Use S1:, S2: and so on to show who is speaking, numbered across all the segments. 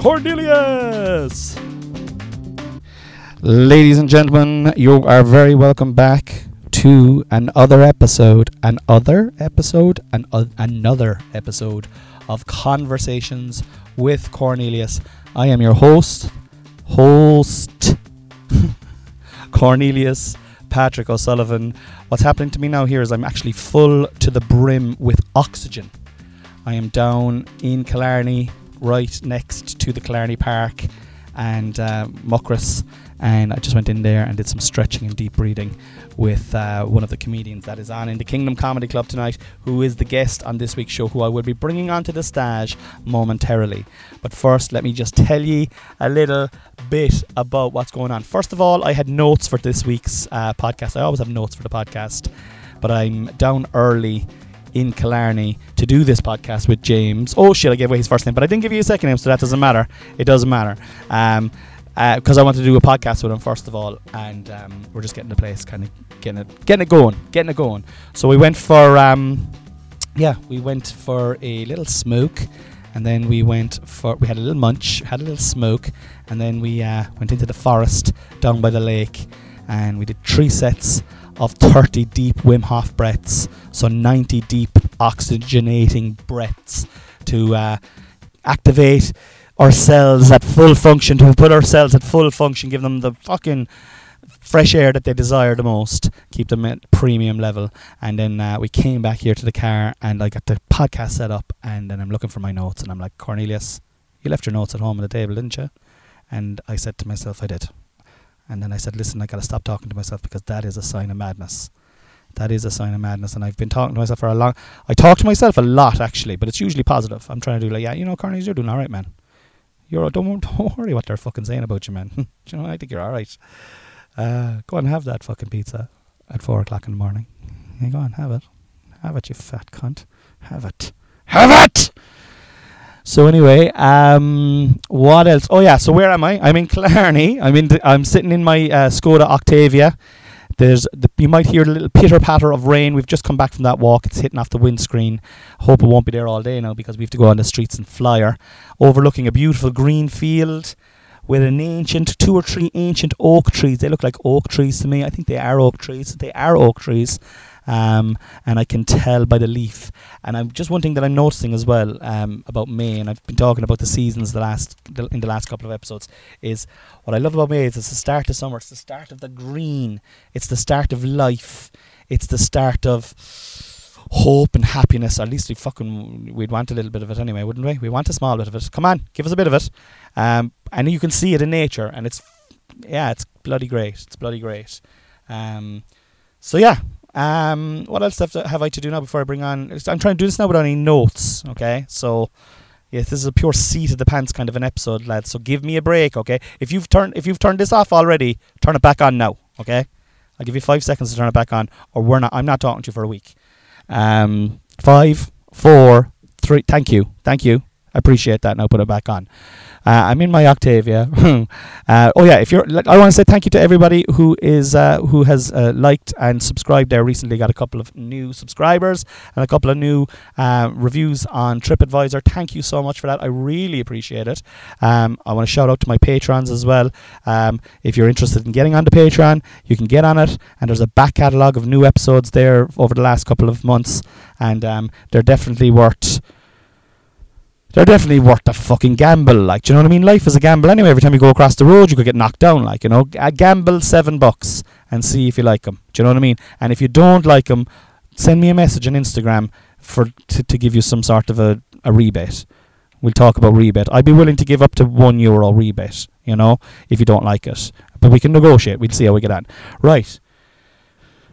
S1: Cornelius. Ladies and gentlemen, you are very welcome back to another episode, another episode, and uh, another episode of Conversations with Cornelius. I am your host, host Cornelius Patrick O'Sullivan. What's happening to me now here is I'm actually full to the brim with oxygen. I am down in Killarney right next to the Killarney Park and uh. And I just went in there and did some stretching and deep breathing with uh, one of the comedians that is on in the Kingdom Comedy Club tonight, who is the guest on this week's show, who I will be bringing onto the stage momentarily. But first, let me just tell you a little bit about what's going on. First of all, I had notes for this week's uh, podcast. I always have notes for the podcast, but I'm down early in Killarney to do this podcast with James. Oh shit, I gave away his first name, but I didn't give you a second name, so that doesn't matter. It doesn't matter. Um, because uh, I wanted to do a podcast with him first of all, and um, we're just getting the place kind of getting it, getting it going, getting it going. So we went for, um, yeah, we went for a little smoke, and then we went for, we had a little munch, had a little smoke, and then we uh, went into the forest down by the lake, and we did three sets of 30 deep Wim Hof breaths, so 90 deep oxygenating breaths to uh, activate our cells at full function, to put ourselves at full function, give them the fucking fresh air that they desire the most, keep them at premium level. And then uh, we came back here to the car and I got the podcast set up and then I'm looking for my notes and I'm like, Cornelius, you left your notes at home on the table, didn't you? And I said to myself, I did. And then I said, listen, I got to stop talking to myself because that is a sign of madness. That is a sign of madness. And I've been talking to myself for a long. I talk to myself a lot actually, but it's usually positive. I'm trying to do like, yeah, you know, Carney, you're doing all right, man. You're don't don't worry what they're fucking saying about you, man. you know, I think you're all right. Uh, go and have that fucking pizza at four o'clock in the morning. Yeah, go and have it. Have it, you fat cunt. Have it. Have it. So anyway, um, what else? Oh yeah, so where am I? I'm in Killarney. I'm in. The, I'm sitting in my uh, Skoda Octavia. There's the, you might hear a little pitter patter of rain. We've just come back from that walk. It's hitting off the windscreen. Hope it won't be there all day now because we have to go on the streets and flyer, overlooking a beautiful green field with an ancient, two or three ancient oak trees. They look like oak trees to me. I think they are oak trees. They are oak trees um, and I can tell by the leaf. And I'm just one thing that I'm noticing as well um, about May, and I've been talking about the seasons the last in the last couple of episodes. Is what I love about May is it's the start of summer. It's the start of the green. It's the start of life. It's the start of hope and happiness. At least we fucking we'd want a little bit of it anyway, wouldn't we? We want a small bit of it. Come on, give us a bit of it. Um, and you can see it in nature, and it's yeah, it's bloody great. It's bloody great. Um, so yeah, um, what else have, to, have I to do now before I bring on? I'm trying to do this now without any notes. Okay, so yes, this is a pure seat of the pants kind of an episode, lads. So give me a break, okay? If you've turned if you've turned this off already, turn it back on now, okay? I'll give you five seconds to turn it back on, or we're not. I'm not talking to you for a week. Um, five, four, three. Thank you, thank you. I appreciate that. Now put it back on. Uh, I'm in my Octavia. uh, oh yeah, if you're, I want to say thank you to everybody who is uh, who has uh, liked and subscribed. There recently got a couple of new subscribers and a couple of new uh, reviews on TripAdvisor. Thank you so much for that. I really appreciate it. Um, I want to shout out to my patrons as well. Um, if you're interested in getting on the Patreon, you can get on it, and there's a back catalogue of new episodes there over the last couple of months, and um, they're definitely worth they're definitely worth the fucking gamble. Like, do you know what I mean? Life is a gamble anyway. Every time you go across the road, you could get knocked down. Like, you know, a gamble seven bucks and see if you like them. Do you know what I mean? And if you don't like them, send me a message on Instagram for to, to give you some sort of a, a rebate. We'll talk about rebate. I'd be willing to give up to one euro rebate. You know, if you don't like it, but we can negotiate. We'll see how we get on. Right.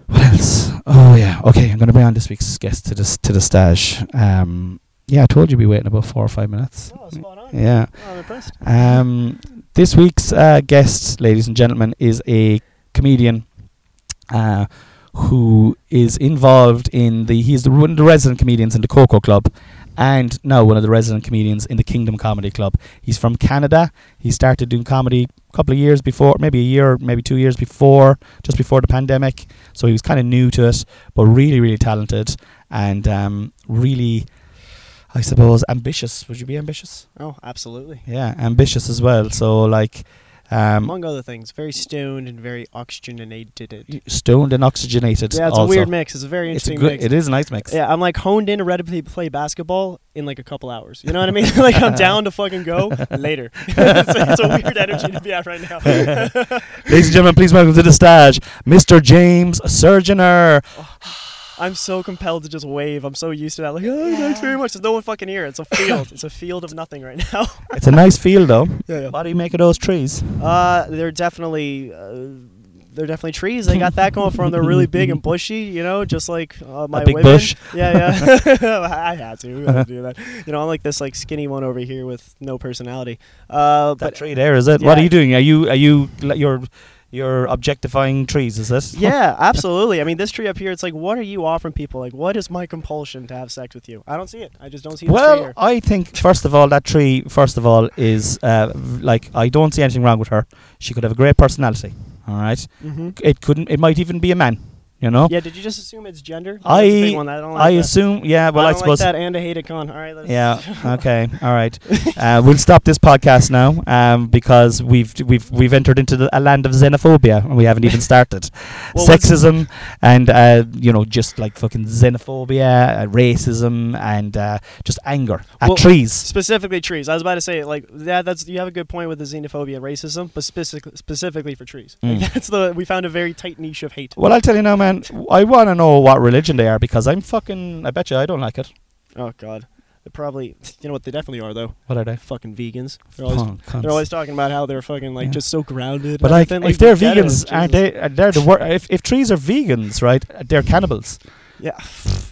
S1: What else? Oh yeah. Okay, I'm going to bring on this week's guest to this to the stage. Um, Yeah, I told you we'd be waiting about four or five minutes.
S2: Oh, spot on.
S1: Yeah.
S2: Oh, I'm impressed.
S1: Um, this week's uh, guest, ladies and gentlemen, is a comedian uh, who is involved in the. He's the, one of the resident comedians in the Coco Club, and now one of the resident comedians in the Kingdom Comedy Club. He's from Canada. He started doing comedy a couple of years before, maybe a year, maybe two years before, just before the pandemic. So he was kind of new to it, but really, really talented and um, really. I suppose ambitious. Would you be ambitious?
S2: Oh, absolutely.
S1: Yeah, ambitious as well. So like, um,
S2: Among other things, very stoned and very oxygenated.
S1: stoned and oxygenated.
S2: Yeah, it's
S1: also.
S2: a weird mix. It's a very
S1: It's a
S2: interesting
S1: good.
S2: mix.
S1: It is a nice mix.
S2: Yeah, I'm like honed in and ready to play basketball in like a couple hours. You know what I mean? like I'm down to fucking go later. it's, a, it's a weird energy to be at right now.
S1: Ladies and gentlemen, please welcome to the stage, Mr. James Surgeoner.
S2: I'm so compelled to just wave. I'm so used to that. Like, oh, thanks very much. There's no one fucking here. It's a field. it's a field of nothing right now.
S1: It's a nice field, though.
S2: yeah, yeah.
S1: What do you make of those trees?
S2: Uh, they're definitely. Uh, they're definitely trees. They got that going for them. They're really big and bushy, you know, just like uh, my
S1: big
S2: women.
S1: bush.
S2: Yeah, yeah. I had to. Had to do that. You know, I'm like this like skinny one over here with no personality. Uh,
S1: That
S2: but
S1: tree there is it? What are you doing? Are you are you like, you're you're objectifying trees? Is this?
S2: yeah, absolutely. I mean, this tree up here, it's like, what are you offering people? Like, what is my compulsion to have sex with you? I don't see it. I just don't see
S1: Well,
S2: here.
S1: I think first of all that tree, first of all, is uh, like I don't see anything wrong with her. She could have a great personality. All right,
S2: hmm
S1: it couldn't. It might even be a man. You know.
S2: Yeah, did you just assume it's gender?
S1: I-
S2: a big one. I don't like
S1: I assume. Yeah. Well,
S2: I
S1: I, suppose.
S2: like that and I hate it con. All right, let's
S1: Yeah. Okay. All right. Uh, we'll stop this podcast now um, because we've we've we've entered into the, a land of xenophobia and we haven't even started.
S2: Well,
S1: Sexism and uh, you know just like fucking xenophobia, uh, racism, and uh, just anger at
S2: Well,
S1: trees.
S2: Specifically trees. I was about to say like yeah, that's you have a good point with the xenophobia and racism, but specific, specifically for trees. Like,
S1: Mm.
S2: that's the we found a very tight niche of hate.
S1: Well, I'll tell you now, man. I want to know what religion they are because I'm fucking. I bet you I don't like it.
S2: Oh god. They're probably you know what they definitely are though.
S1: What are they?
S2: Fucking vegans. They're always
S1: Punk
S2: they're always talking about how they're fucking like
S1: Yeah.
S2: just so grounded.
S1: But like, if they're vegans, aren't they? They're the wor- if if trees are vegans, right? They're cannibals.
S2: Yeah,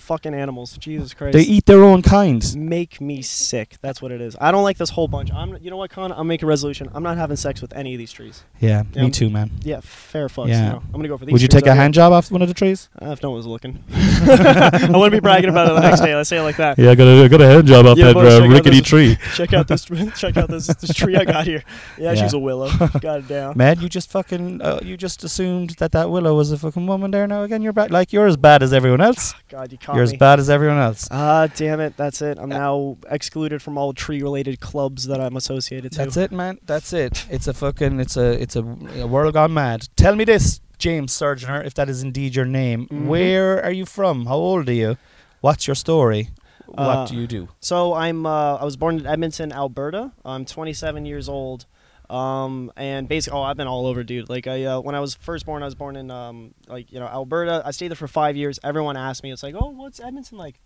S2: fucking animals. Jesus Christ.
S1: They eat their own kind.
S2: make me sick. That's what it is. I don't like this whole bunch. I'm you know what, Con? I'll make a resolution. I'm not having sex with any of these trees.
S1: Yeah,
S2: Yeah,
S1: me
S2: I'm-
S1: too, man.
S2: Yeah, fair fucks.
S1: Yeah.
S2: You know. I'm gonna go for these.
S1: Would you take a hand job off one of the trees?
S2: Uh, if no one was looking. I wouldn't be bragging about it the next day. Let's say it like that.
S1: Yeah, I got a, I got a hand job off
S2: Yeah,
S1: that uh, rickety
S2: this-
S1: tree.
S2: Check out this. check out this this tree I got here. Yeah,
S1: Yeah.
S2: she's a willow. got it down.
S1: Man, you just fucking, uh, you just assumed that that willow was a fucking woman there now again. You're bad. Like, you're as bad as everyone else.
S2: God, you
S1: You're as bad as everyone else.
S2: Ah, damn it. That's it. I'm
S1: Yeah.
S2: now excluded from all tree-related clubs that I'm associated to.
S1: That's it, man. That's it. It's a fucking, it's a, it's a, a world gone mad. Tell me this, James Surgeoner, if that is indeed your name.
S2: Mhm.
S1: Where are you from? How old are you? What's your story? What
S2: Uh,
S1: do you do?
S2: So I'm uh, I was born in Edmonton, Alberta. I'm 27 years old. Um, and basically, oh, I've been all over, dude. Like I, uh, when I was first born, I was born in um, like you know Alberta. I stayed there for five years. Everyone asked me, it's like, oh, what's Edmonton like?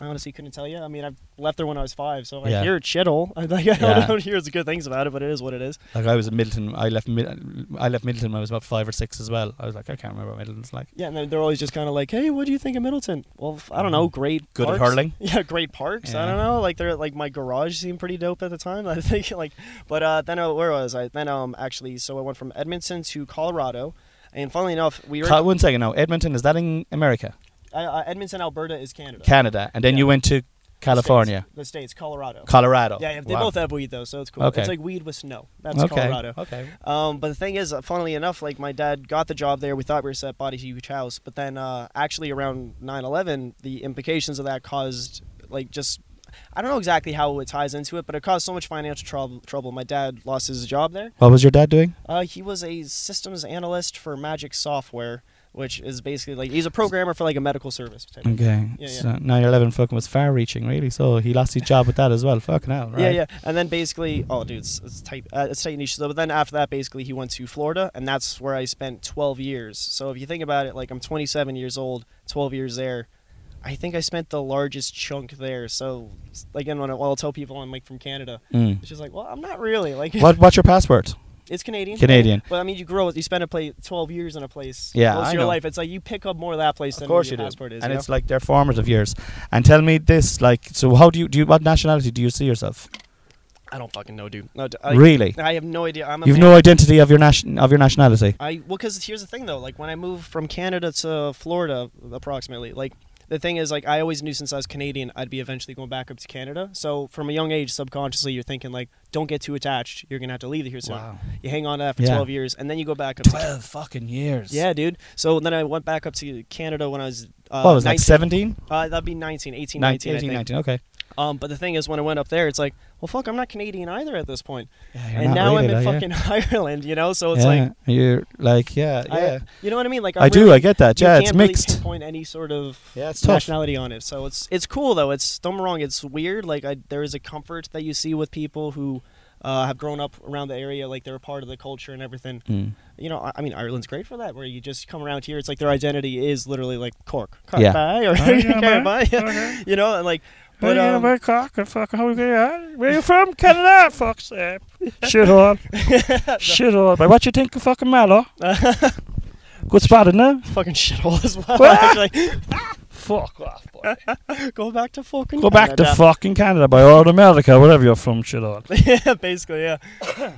S2: I honestly couldn't tell you. I mean, I've left there when I was five, so I
S1: Yeah.
S2: hear it's shittle. I, like, I
S1: Yeah.
S2: don't hear the good things about it, but it is what it is.
S1: Like I was in Middleton. I left. Mid- I left Middleton when I was about five or six as well. I was like, I can't remember what Middleton's like.
S2: Yeah, and they're, they're always just kind of like, hey, what do you think of Middleton? Well, f- I don't know, great.
S1: Mm. Good at
S2: parks.
S1: hurling?
S2: Yeah, great parks. I don't know. Like they're like my garage seemed pretty dope at the time. I think like, but uh, then uh, where was I? Then um actually, so I went from Edmonton to Colorado, and funnily enough, we were
S1: one second now. Edmonton is that in America,
S2: uh, Edmonton, Alberta is Canada.
S1: Canada, and then
S2: Yeah.
S1: you went to California,
S2: States. the states, Colorado.
S1: Colorado.
S2: yeah, yeah, they
S1: Wow.
S2: both have weed though, so it's cool.
S1: Okay.
S2: It's like weed with snow. That's
S1: okay.
S2: Colorado.
S1: Okay.
S2: Um, but the thing is, uh, funnily enough, like my dad got the job there. We thought we were set, bought a huge house, but then uh, actually around 9/11, the implications of that caused like just I don't know exactly how it ties into it, but it caused so much financial trouble. Trouble. My dad lost his job there.
S1: What was your dad doing?
S2: Uh, he was a systems analyst for Magic Software, which is basically like he's a programmer for like a medical service. Type.
S1: Okay.
S2: Yeah,
S1: So 9/11 fucking was far-reaching, really. So he lost his job with that as well. Fucking hell, right?
S2: Yeah, yeah, and then basically, oh, dude, it's, it's tight. Uh, it's tight niche. So, but then after that, basically, he went to Florida, and that's where I spent 12 years. So, if you think about it, like I'm 27 years old, 12 years there. I think I spent the largest chunk there. So, again, when I, well, I'll tell people I'm like from Canada,
S1: Mm.
S2: it's just like, well, I'm not really like.
S1: what What's your password?
S2: It's Canadian.
S1: Canadian.
S2: But I mean, you grow. You spend a place 12 years in a place.
S1: Yeah,
S2: most
S1: I
S2: of your
S1: know.
S2: life. It's like you pick up more of that place
S1: Of
S2: than
S1: course
S2: your
S1: you do.
S2: passport is.
S1: and
S2: you
S1: it's
S2: know?
S1: like their formative years. And tell me this, like, so how do you do? You, what nationality do you see yourself?
S2: I don't fucking know, dude. No, I,
S1: really,
S2: I have no idea. I'm a
S1: you've
S2: man.
S1: no identity of your nation of your nationality.
S2: I well, because here's the thing though. Like when I moved from Canada to Florida, approximately, like the thing is, like I always knew since I was Canadian, I'd be eventually going back up to Canada. So from a young age, subconsciously, you're thinking like, don't get too attached. You're gonna have to leave here soon. You hang on to that for
S1: Yeah.
S2: 12 years, and then you go back up. to
S1: Twelve fucking years.
S2: Yeah, dude. So then I went back up to Canada when I was. Uh,
S1: what was that?
S2: 19
S1: Seventeen.
S2: Uh, that'd be 19, 18,
S1: 19,
S2: 19, I
S1: 18,
S2: think.
S1: 19, Okay.
S2: Um, but the thing is, when I went up there, it's like, well, fuck, I'm not Canadian either at this point.
S1: Yeah,
S2: and now
S1: really,
S2: I'm in fucking Ireland, you know. So it's
S1: yeah,
S2: like,
S1: you're like, yeah,
S2: I-
S1: yeah.
S2: you know what I mean? Like
S1: I
S2: I'm
S1: do. I get that. Yeah, it's
S2: really
S1: mixed.
S2: pinpoint any sort of
S1: Yeah, it's tough.
S2: nationality on it. So it's it's cool though. It's don't wrong. It's weird. Like I, there is a comfort that you see with people who uh, have grown up around the area, like they're a part of the culture and everything.
S1: Mm.
S2: You know, I, I mean, Ireland's great for that. Where you just come around here, it's like their identity is literally like Cork, Cork
S1: Yeah.
S2: bye, or
S1: Oh, yeah, bye.
S2: bye. you know, and like, but um,
S1: cock and fuck. How Where you from? Canada. Fuck sake. Shithole. Shithole. But what you think of fucking Mallow? Good spot, isn't it?
S2: fucking shithole as well. Actually,
S1: Fuck off, boy.
S2: go back to fucking
S1: Go back to
S2: Canada.
S1: fucking Canada, boy, or America, wherever you're from, Shit shithole.
S2: yeah, basically, yeah.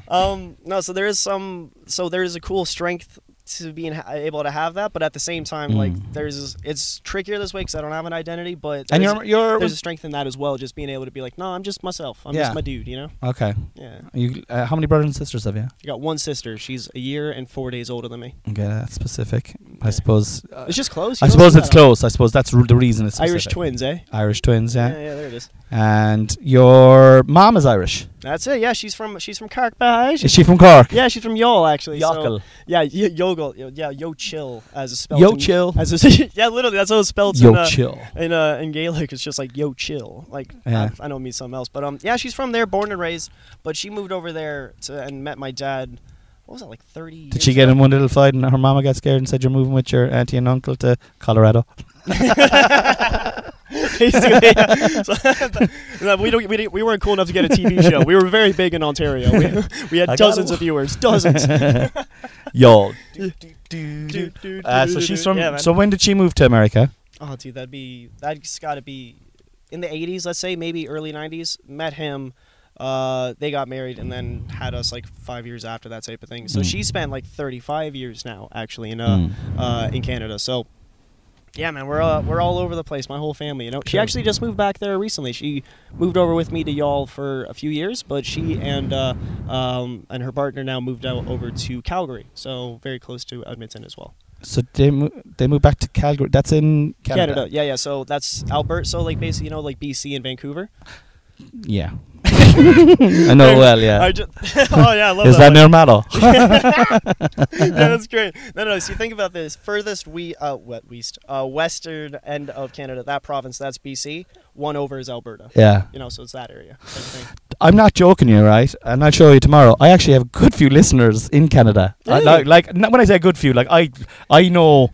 S2: um, no, so there is some, so there is a cool strength to being ha- able to have that, but at the same time, like
S1: Mm.
S2: there's, it's trickier this way because I don't have an identity, but
S1: And
S2: there's,
S1: you're you're
S2: there's a strength in that as well, just being able to be like, no, I'm just myself, I'm
S1: Yeah.
S2: just my dude, you know?
S1: okay.
S2: Yeah.
S1: You uh, how many brothers and sisters have you?
S2: I got one sister. She's a year and four days older than me.
S1: Okay, that's specific. I suppose. Uh,
S2: It's just close.
S1: I
S2: you
S1: suppose it's close. I suppose that's r- the reason it's specific.
S2: Irish twins, eh?
S1: Irish twins, yeah.
S2: yeah, yeah, there it is.
S1: And your mom is Irish.
S2: That's it. Yeah, she's from she's from Cork, Bay.
S1: Is she from Cork?
S2: Yeah, she's from Youghal actually. so- yeah, y- Yogel. Yeah, Yo Chill as a spell.
S1: Yo chill.
S2: As a, yeah, literally, that's how it's spelled
S1: Yo
S2: in, uh,
S1: chill.
S2: in uh, in Gaelic. It's just like Yo Chill. Like
S1: Yeah.
S2: I, I know it means something else, but um, yeah, she's from there, born and raised. But she moved over there to and met my dad. What was that like thirty?
S1: Did she get in one little fight and her mama got scared and said you're moving with your auntie and uncle to Colorado?
S2: Basically. So, no, we don't. We, didn't, we weren't cool enough to get a TV show. We were very big in Ontario. We, we had
S1: I
S2: dozens of viewers, dozens.
S1: Yo. Uh, so she's from.
S2: Yeah,
S1: so when did she move to America?
S2: Oh, dude, that'd be that's got to be in the '80s, let's say, maybe early '90s. Met him. Uh, they got married and then had us like five years after that type of thing. So
S1: Mm.
S2: she spent like 35 years now, actually, in uh,
S1: Mm.
S2: uh, in Canada. So. Yeah, man, we're uh, we're all over the place. My whole family, you know. She actually just moved back there recently. She moved over with me to Youghal for a few years, but she and uh, um, and her partner now moved out over to Calgary, so very close to Edmonton as well.
S1: So they mo- they moved back to Calgary. That's in Canada.
S2: Canada. Yeah, yeah. So that's Alberta. So like basically, you know, like BC and Vancouver.
S1: Yeah. I know well. Yeah.
S2: I just, oh yeah, I love
S1: Is that
S2: that.
S1: near Mallow?
S2: yeah, that's great. No, no. So you think about this: furthest we, uh, west, uh, western end of Canada, that province, that's BC. One over is Alberta.
S1: yeah.
S2: You know, so it's that area. type of thing.
S1: I'm not joking you, right? And I'll show you tomorrow. I actually have a good few listeners in Canada. I, like, like when I say a good few, like I, I know,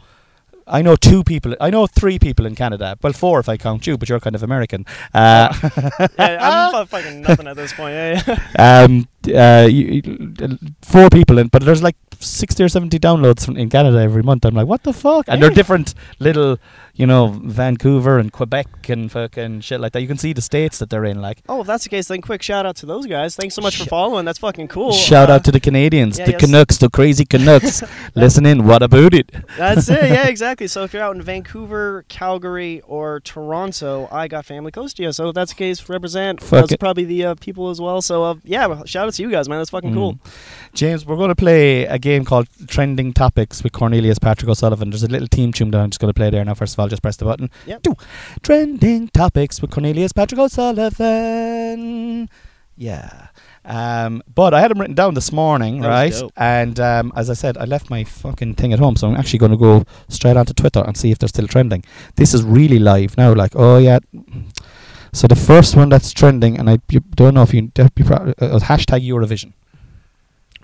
S1: I know two people. I know three people in Canada. Well, four if I count you, but you're kind of American. Uh,
S2: Yeah, I'm fucking nothing at this point. Yeah, yeah.
S1: um, uh, you, you- four people in, but there's like sixty or seventy downloads from, in Canada every month. I'm like, what the fuck? And they're different little, you know, Vancouver and Quebec and fucking shit like that. You can see the states that they're in. Like,
S2: Oh, if that's the case, then quick shout out to those guys. Thanks so much for following. That's fucking cool.
S1: shout
S2: Uh,
S1: out to the Canadians,
S2: yeah,
S1: the
S2: yes.
S1: Canucks, the crazy Canucks. Listen in. What about it?
S2: That's it. Yeah, exactly. So if you're out in Vancouver, Calgary, or Toronto, I got family close to you. So if that's the case, represent.
S1: Fuck
S2: that's
S1: it.
S2: probably the uh, people as well. So uh, yeah, shout out to you guys, man. That's fucking cool.
S1: Mm. James, we're going to play a game called Trending Topics with Cornelius Patrick O'Sullivan. There's a little team tune that I'm just going to play there now. First of all, just press the button.
S2: Yep.
S1: Do. Trending Topics with Cornelius Patrick O'Sullivan. Yeah. Um, but I had them written down this morning,
S2: That
S1: right? And um, as I said, I left my fucking thing at home, so I'm actually going to go straight onto Twitter and see if they're still trending. This is really live now. Like, oh yeah. So the first one that's trending, and I don't know if you, uh, hashtag Eurovision.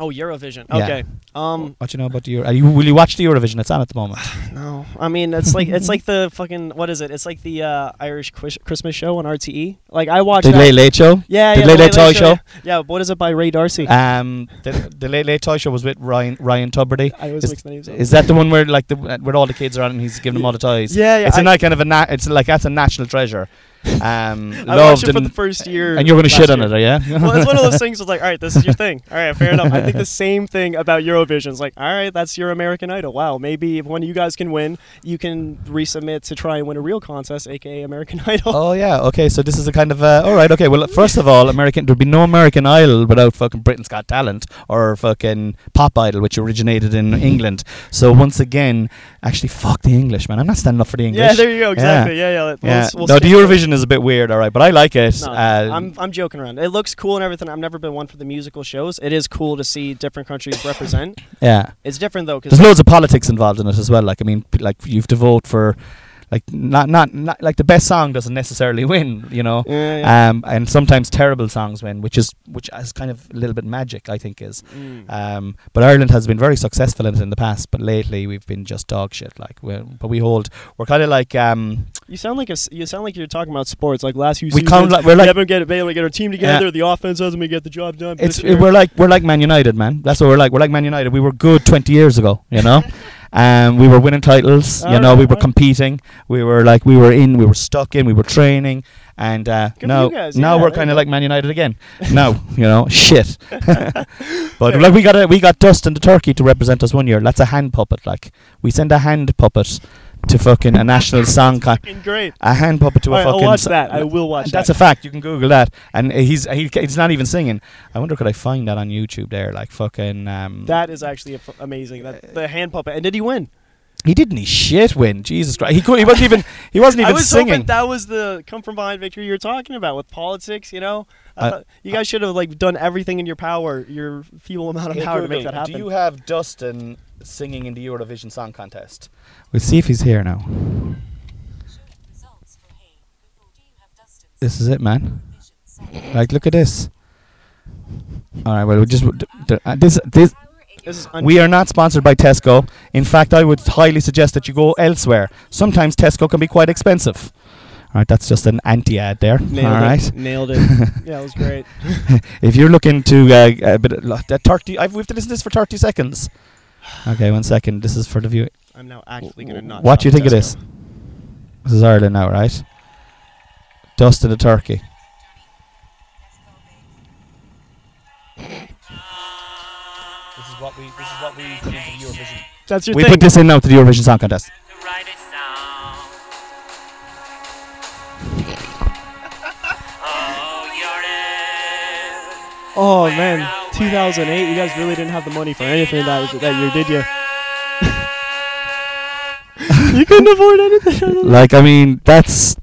S2: Oh, Eurovision.
S1: Yeah.
S2: Okay. Um,
S1: What do you know about the Euro? Are you, will you watch the Eurovision? It's on at the moment.
S2: no. I mean, it's like it's like the fucking what is it? It's like the uh, Irish Christmas show on RTE. Like I watched.
S1: the
S2: that.
S1: Late Late Show.
S2: Yeah,
S1: the
S2: yeah.
S1: Late
S2: the
S1: Late Toy Show.
S2: Yeah. yeah. What is it by Ray D'Arcy?
S1: Um, the, the Late Late Toy Show was with Ryan Ryan Tubridy.
S2: I always
S1: is-
S2: mix the names up.
S1: Is that the one where like the where all the kids are on and he's giving them all the toys?
S2: yeah, yeah.
S1: It's
S2: I,
S1: a kind of a na- it's like that's a national treasure. Um,
S2: I watched
S1: loved
S2: it for the first year.
S1: and you're gonna shit on it, yeah?
S2: well, it's one of those things. It's like, all right, this is your thing. All right, fair enough. I think the same thing about Eurovision. It's like, all right, that's your American Idol. Wow, maybe if one of you guys can win, you can resubmit to try and win a real contest, aka American Idol.
S1: Oh yeah, okay. So this is a kind of uh, all right. Okay, well, first of all, American there'd be no American Idol without fucking Britain's Got Talent or fucking Pop Idol, which originated in England. So once again, actually, fuck the English, man. I'm not standing up for the English.
S2: yeah, there you go. Exactly. Yeah, yeah. We'll,
S1: Yeah.
S2: we'll
S1: no, the
S2: stick
S1: Eurovision is a bit weird, all right, but I like it.
S2: No,
S1: uh,
S2: I'm I'm joking around. It looks cool and everything. I've never been one for the musical shows. It is cool to see different countries represent.
S1: yeah.
S2: It's different though because
S1: There's loads of politics involved in it as well. Like I mean, like you have to vote for, like not not not like the best song doesn't necessarily win, you know.
S2: yeah, yeah.
S1: Um, and sometimes terrible songs win, which is which is kind of a little bit magic, I think, is.
S2: Mm.
S1: Um, but Ireland has been very successful in it in the past, but lately we've been just dog shit. Like, we but we hold, we're kind of like, um,
S2: You sound like a you sound like you're talking about sports. Like last few
S1: we
S2: seasons,
S1: like we're
S2: we
S1: like,
S2: haven't get able to get our team together. The offense doesn't we get the job done.
S1: it's
S2: year.
S1: we're like we're like Man United, man. That's what we're like. We're like Man United. We were good 20 years ago, you know. Um, we were winning titles, you know. We were competing. We were like, we were in. We were stuck in. We were training, and uh,
S2: Good
S1: now,
S2: guys,
S1: now
S2: yeah,
S1: we're kind of like Man United again. now, you know, shit. but
S2: Fair.
S1: like we got a, we got Dustin the turkey to represent us one year. That's a hand puppet. Like we send a hand puppet to fucking a national song con-
S2: Fucking great.
S1: a hand puppet to a
S2: All right, I'll
S1: fucking.
S2: watch
S1: so-
S2: that. I will watch
S1: That's
S2: that.
S1: a fact. You can Google that, and he's he, he's not even singing. I wonder could I find that on YouTube there? Like fucking. Um,
S2: That is actually f- amazing. That the hand puppet. And did he win?
S1: He didn't. He shit win. Jesus Christ. He could. He wasn't even. He wasn't
S2: I
S1: even
S2: was
S1: singing.
S2: hoping that was the come from behind victory you were talking about with politics. You know,
S1: Uh,
S2: you guys should have like done everything in your power, your feeble amount of
S1: Hey,
S2: power to make that happen.
S1: Do you have Dustin singing in the Eurovision Song Contest? We'll see if he's here now. This is it, man. Like, look at this. All right. Well, we just d- d- uh, this this.
S2: This is un-
S1: We are not sponsored by Tesco. In fact, I would highly suggest that you go elsewhere. Sometimes Tesco can be quite expensive. All right, that's just an anti-ad there.
S2: nailed
S1: All
S2: it. Nailed it. yeah, it was great.
S1: If you're looking to uh, a bit of, that 30, I've, we have to listen to this for 30 seconds. Okay, one second. This is for the view.
S2: I'm now actually gonna not.
S1: What do you think it
S2: Tesco.
S1: is? This is Ireland now, right? Dustin the turkey. This is what we. This is what we put into the Eurovision.
S2: That's your
S1: We
S2: thing.
S1: put this in now to the Eurovision Song Contest.
S3: write it down. oh,
S2: oh man, 2008. You guys really didn't have the money for anything that that year, did you? you couldn't afford anything.
S1: Like, I mean, that's.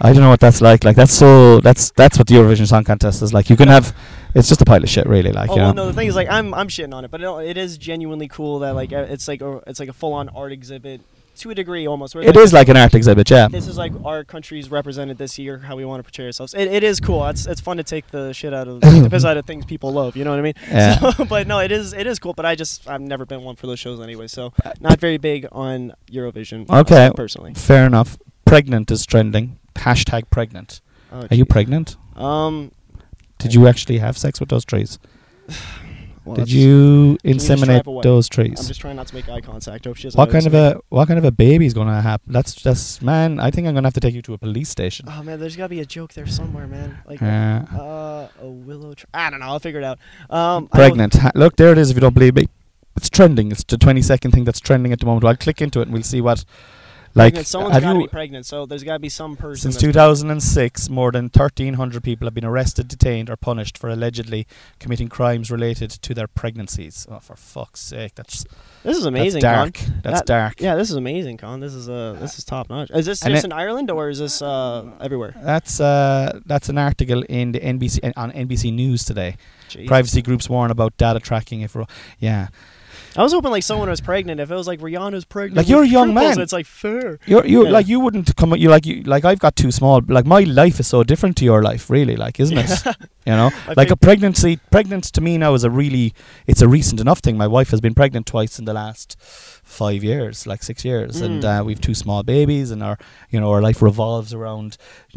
S1: I don't know what that's like. Like, that's so. That's that's what the Eurovision Song Contest is like. You can have. It's just a pile of shit, really. Like,
S2: Oh
S1: you know.
S2: well, no. The thing is, like, I'm I'm shitting on it, but it, it is genuinely cool that like it's like a, it's like a full on art exhibit to a degree almost. where,
S1: It is like an art exhibit, yeah.
S2: This is like our country's represented this year, how we want to portray ourselves. It, it is cool. It's it's fun to take the shit out of the piss out of things people love. You know what I mean?
S1: Yeah.
S2: So, but no, it is it is cool. But I just I've never been one for those shows anyway, so not very big on Eurovision.
S1: Okay.
S2: personally.
S1: Fair enough. Pregnant is trending. Hashtag pregnant.
S2: Oh,
S1: Are you pregnant?
S2: Um.
S1: Did you actually have sex with those trees?
S2: well,
S1: Did you inseminate
S2: away?
S1: those trees?
S2: I'm just trying not to make eye contact. Hope she
S1: What kind of a what kind of a baby's gonna happen? That's just man. I think I'm gonna have to take you to a police station.
S2: Oh man, there's gotta be a joke there somewhere, man. Like.
S1: Uh,
S2: Uh, a willow tree. I don't know. I'll figure it out. Um,
S1: pregnant. Ha- Look, there it is. If you don't believe me, it's trending. It's the 20 second thing that's trending at the moment. I'll click into it and we'll see what. Like,
S2: pregnant. someone's
S1: have
S2: got to
S1: you
S2: be pregnant, so there's got to be some person.
S1: since
S2: that's
S1: 2006, more than 1,300 people have been arrested, detained, or punished for allegedly committing crimes related to their pregnancies. Oh, for fuck's sake, that's
S2: This is amazing,
S1: That's
S2: Con.
S1: dark. That's
S2: That-
S1: dark.
S2: Yeah, this is amazing, Con. This is uh, this is top notch. Is this
S1: And
S2: just
S1: it-
S2: in Ireland or is this uh everywhere?
S1: That's uh, that's an article in the NBC on NBC News today.
S2: Jeez.
S1: Privacy groups warn about data tracking. If ro- yeah,
S2: I was hoping like someone was pregnant. If it was like Rihanna's pregnant,
S1: Like, you're a young
S2: triples,
S1: man.
S2: It's like fair.
S1: You're you
S2: Yeah.
S1: like you wouldn't come you like you like I've got two small like my life is so different to your life really like isn't it you know
S2: I
S1: like a pregnancy pregnancy to me now is a really it's a recent enough thing my wife has been pregnant twice in the last five years like six years and
S2: Mm.
S1: uh, we've two small babies and our you know our life revolves around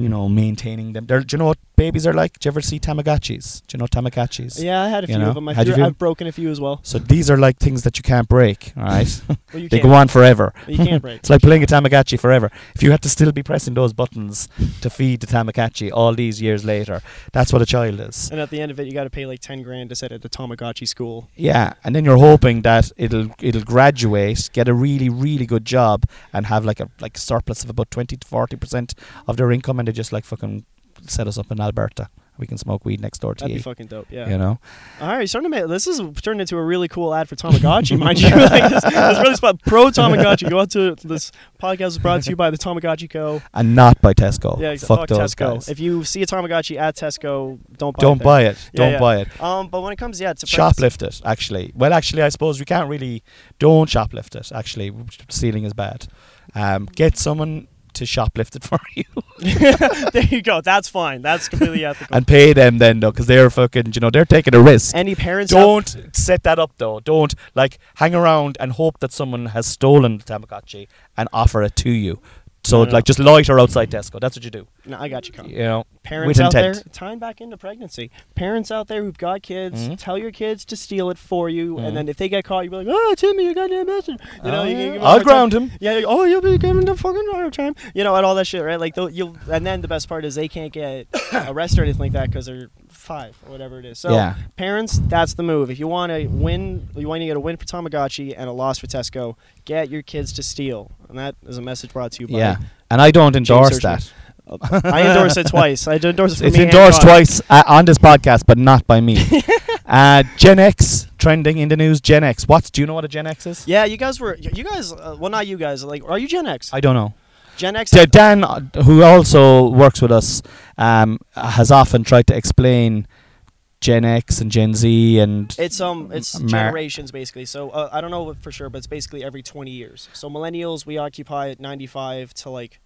S1: you know maintaining them They're, do you know what babies are like do you ever see tamagotchis do you know tamagotchis
S2: Yeah, I had a
S1: You
S2: few
S1: know?
S2: of them. I
S1: you few?
S2: I've broken a few as well.
S1: so these are like things that you can't break all right
S2: Well,
S1: they go on forever
S2: You can't break.
S1: It's like playing a Tamagotchi forever. If you had to still be pressing those buttons to feed the Tamagotchi all these years later, that's what a child
S2: and at the end of it, you got to pay like ten grand to sit at the Tamagotchi school.
S1: Yeah, and then you're hoping that it'll it'll graduate, get a really really good job, and have like a like surplus of about twenty to forty percent of their income, and they just like fucking set us up in Alberta. We can smoke weed next door to
S2: That'd be
S1: you.
S2: fucking dope. Yeah.
S1: You know,
S2: All right, starting to make this is turned into a really cool ad for Tamagotchi, mind you. like this, this really spot pro Tamagotchi. Go out to this podcast is brought to you by the Tamagotchi Co.
S1: and not by Tesco.
S2: Yeah, exa-
S1: fuck,
S2: fuck
S1: those
S2: Tesco.
S1: guys.
S2: If you see a Tamagotchi at Tesco, don't buy
S1: Don't
S2: it.
S1: buy it.
S2: Yeah,
S1: Don't
S2: yeah.
S1: buy it.
S2: Um, but when it comes, yeah, to
S1: shoplift it actually well actually i suppose we can't really don't shoplift it actually stealing is bad um, get someone to shoplift it for you
S2: there you go. That's fine. That's completely ethical.
S1: and pay them then though because they're fucking you know they're taking a risk
S2: Any parents?
S1: don't set that up though don't like hang around and hope that someone has stolen the tamagotchi and offer it to you so
S2: No, no,
S1: like just loiter outside tesco that's what you do
S2: No, I got you. Con.
S1: you know
S2: Parents
S1: with
S2: out
S1: intent.
S2: there, tying back into pregnancy. Parents out there who've got kids,
S1: Mhm.
S2: tell your kids to steal it for you,
S1: Mhm.
S2: and then if they get caught, you be like, "Oh, Timmy, you goddamn bastard!" You know,
S1: Oh,
S2: you
S1: yeah.
S2: can give 'em a
S1: i'll
S2: hard time.
S1: ground him
S2: Yeah, like, oh, you'll be giving the fucking hard time. You know, and all that shit, right? Like, they'll- you'll, and then the best part is they can't get arrested or anything like that because they're five or whatever it is. So,
S1: yeah
S2: parents, that's the move. If you want to win, you want to get a win for Tamagotchi and a loss for Tesco. Get your kids to steal, and that is a message brought to you by.
S1: yeah and i don't endorse that
S2: I endorse it twice. I endorse it for
S1: it's
S2: me
S1: endorsed twice uh, on this podcast, but not by me. uh, Gen X trending in the news. Gen X. What do you know what a Gen X is?
S2: Yeah, you guys were. You guys. Uh, well, not you guys. Like, are you Gen X?
S1: I don't know.
S2: Gen X.
S1: Dan, uh, who also works with us, um, has often tried to explain Gen X and Gen Z and
S2: It's um, it's
S1: Mar-
S2: generations basically. So uh, I don't know for sure, but it's basically every 20 years. So millennials, we occupy at 95 to like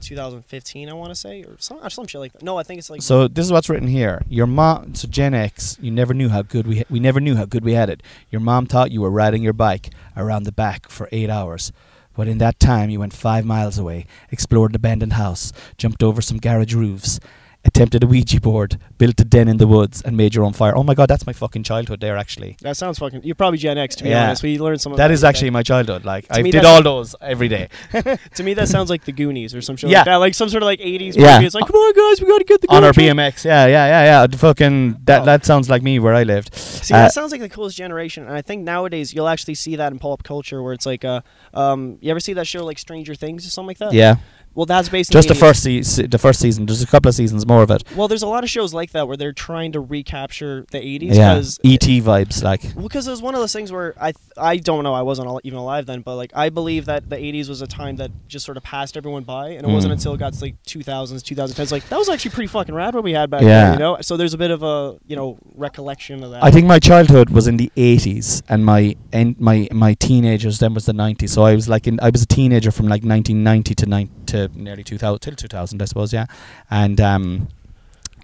S2: 2015, I want to say, or some, or some shit like that. No, I think it's like.
S1: So this is what's written here. Your mom, so Gen X, you never knew how good we we never knew how good we had it. Your mom taught you were riding your bike around the back for eight hours, but in that time you went five miles away, explored an abandoned house, jumped over some garage roofs, attempted a Ouija board, built a den in the woods, and made your own fire. Oh my god, that's my fucking childhood there. Actually,
S2: that sounds fucking. You're probably Gen X to be
S1: Yeah.
S2: honest. We learned some. of
S1: that is actually my childhood. Like I did all those every day.
S2: To me, that sounds like the Goonies or some shit
S1: Yeah.
S2: like that. Like some sort of like 80s
S1: Yeah.
S2: movie. It's like, come on, guys, we got to get the
S1: On our BMX, yeah, yeah, yeah, yeah. Fucking that
S2: Oh.
S1: that sounds like me where I lived.
S2: See,
S1: Uh,
S2: that sounds like the coolest generation, and I think nowadays you'll actually see that in pop culture, where it's like, uh, um, you ever see that show like Stranger Things or something like that?
S1: Yeah,
S2: Well, that's based
S1: just the first se- the first season. There's a couple of seasons more of it.
S2: Well, there's a lot of shows like that where they're trying to recapture the 80s
S1: Yeah, ET vibes, like
S2: because it was one of those things where I th- I don't know I wasn't al- even alive then, but like I believe that the 80s was a time that just sort of passed everyone by, and it wasn't
S1: Mm.
S2: until it got to like 2000s, 2010s, like that was actually pretty fucking rad what we had back
S1: Yeah.
S2: then, you know. So there's a bit of a you know recollection of that.
S1: I think my childhood was in the 80s, and my and my my teenagers then was the 90s. So I was like in I was a teenager from like 1990 to nine to nearly 2000 till 2000, I suppose. Yeah, and um,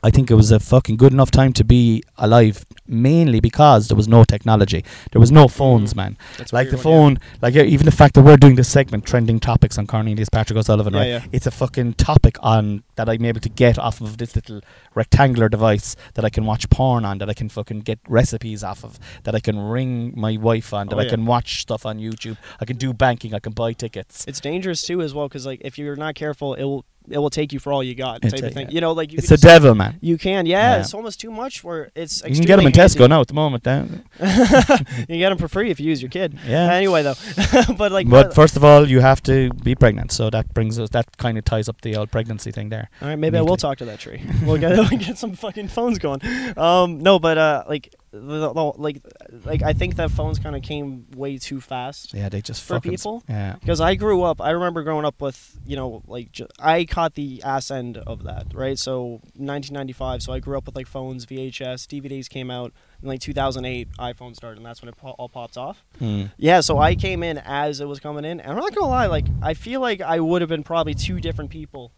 S1: I think it was a fucking good enough time to be alive, mainly because there was no technology. There was no phones,
S2: Mm.
S1: man.
S2: That's
S1: Like the phone, like yeah, even the fact that we're doing this segment, trending topics on Cornelius Patrick O'Sullivan,
S2: Yeah,
S1: right?
S2: yeah.
S1: It's a fucking topic on that I'm able to get off of this little rectangular device that I can watch porn on, that I can fucking get recipes off of, that I can ring my wife on, that
S2: Oh,
S1: I
S2: yeah.
S1: can watch stuff on YouTube, I can do banking, I can buy tickets.
S2: It's dangerous too as well because like if you're not careful, it will it will take you for all you got type of thing. You know, like you
S1: It's
S2: a
S1: devil, man.
S2: You can, yeah,
S1: Yeah.
S2: It's almost too much. Where it's
S1: You can get them in Tesco now at the moment. Then.
S2: you can get them for free if you use your kid.
S1: Yeah.
S2: Anyway, though, but like,
S1: but first of all, you have to be pregnant, so that brings us. That kind of ties up the old pregnancy thing there.
S2: All right, maybe I will talk to that tree. We'll get we'll get some fucking phones going. Um, no, but uh, like, the, the- like, like I think that phones kind of came way too fast.
S1: Yeah, they just
S2: For people?
S1: Yeah.
S2: Because I grew up, I remember growing up with, you know, like ju- I caught the ass end of that, right? So 1995, so I grew up with like phones, VHS, DVDs came out in like 2008. iPhone started, and that's when it po- all popped off.
S1: Hmm.
S2: Yeah, so I came in as it was coming in, and I'm not gonna lie, like I feel like I would have been probably two different people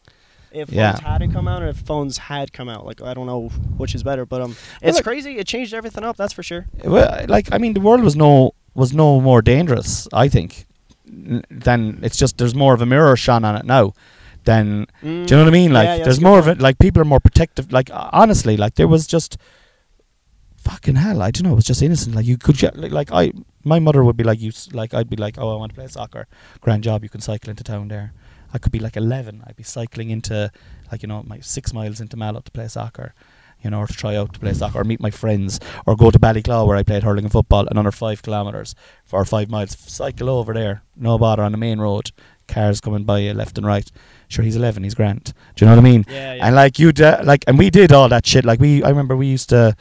S2: if
S1: Yeah.
S2: phones hadn't come out and if phones had come out. Like I don't know which is better, but um,
S1: Well,
S2: it's
S1: like-
S2: crazy. It changed everything up. That's for sure.
S1: Well, like I mean, the world was no was no more dangerous. I think than it's just there's more of a mirror shone on it now. Than do you know what I mean? Like
S2: Yeah, yeah,
S1: there's more of it. Like people are more protective. Like uh, honestly, like there was just fucking hell. I don't know. It was just innocent. Like you could like, like I my mother would be like you. Like I'd be like, oh, I want to play soccer. Grand job. You can cycle into town there. I could be like 11. I'd be cycling into like you know my six miles into Mallow to play soccer. You know, or to try out to play mm. soccer, or meet my friends, or go to Ballyclough where I played hurling and football, another five kilometres or five miles. Cycle over there, no bother on the main road. Cars coming by you left and right. Sure, he's 11, he's grand. Do you know what I mean?
S2: Yeah, yeah.
S1: And like you, d- like, and we did all that shit. Like we, I remember we used to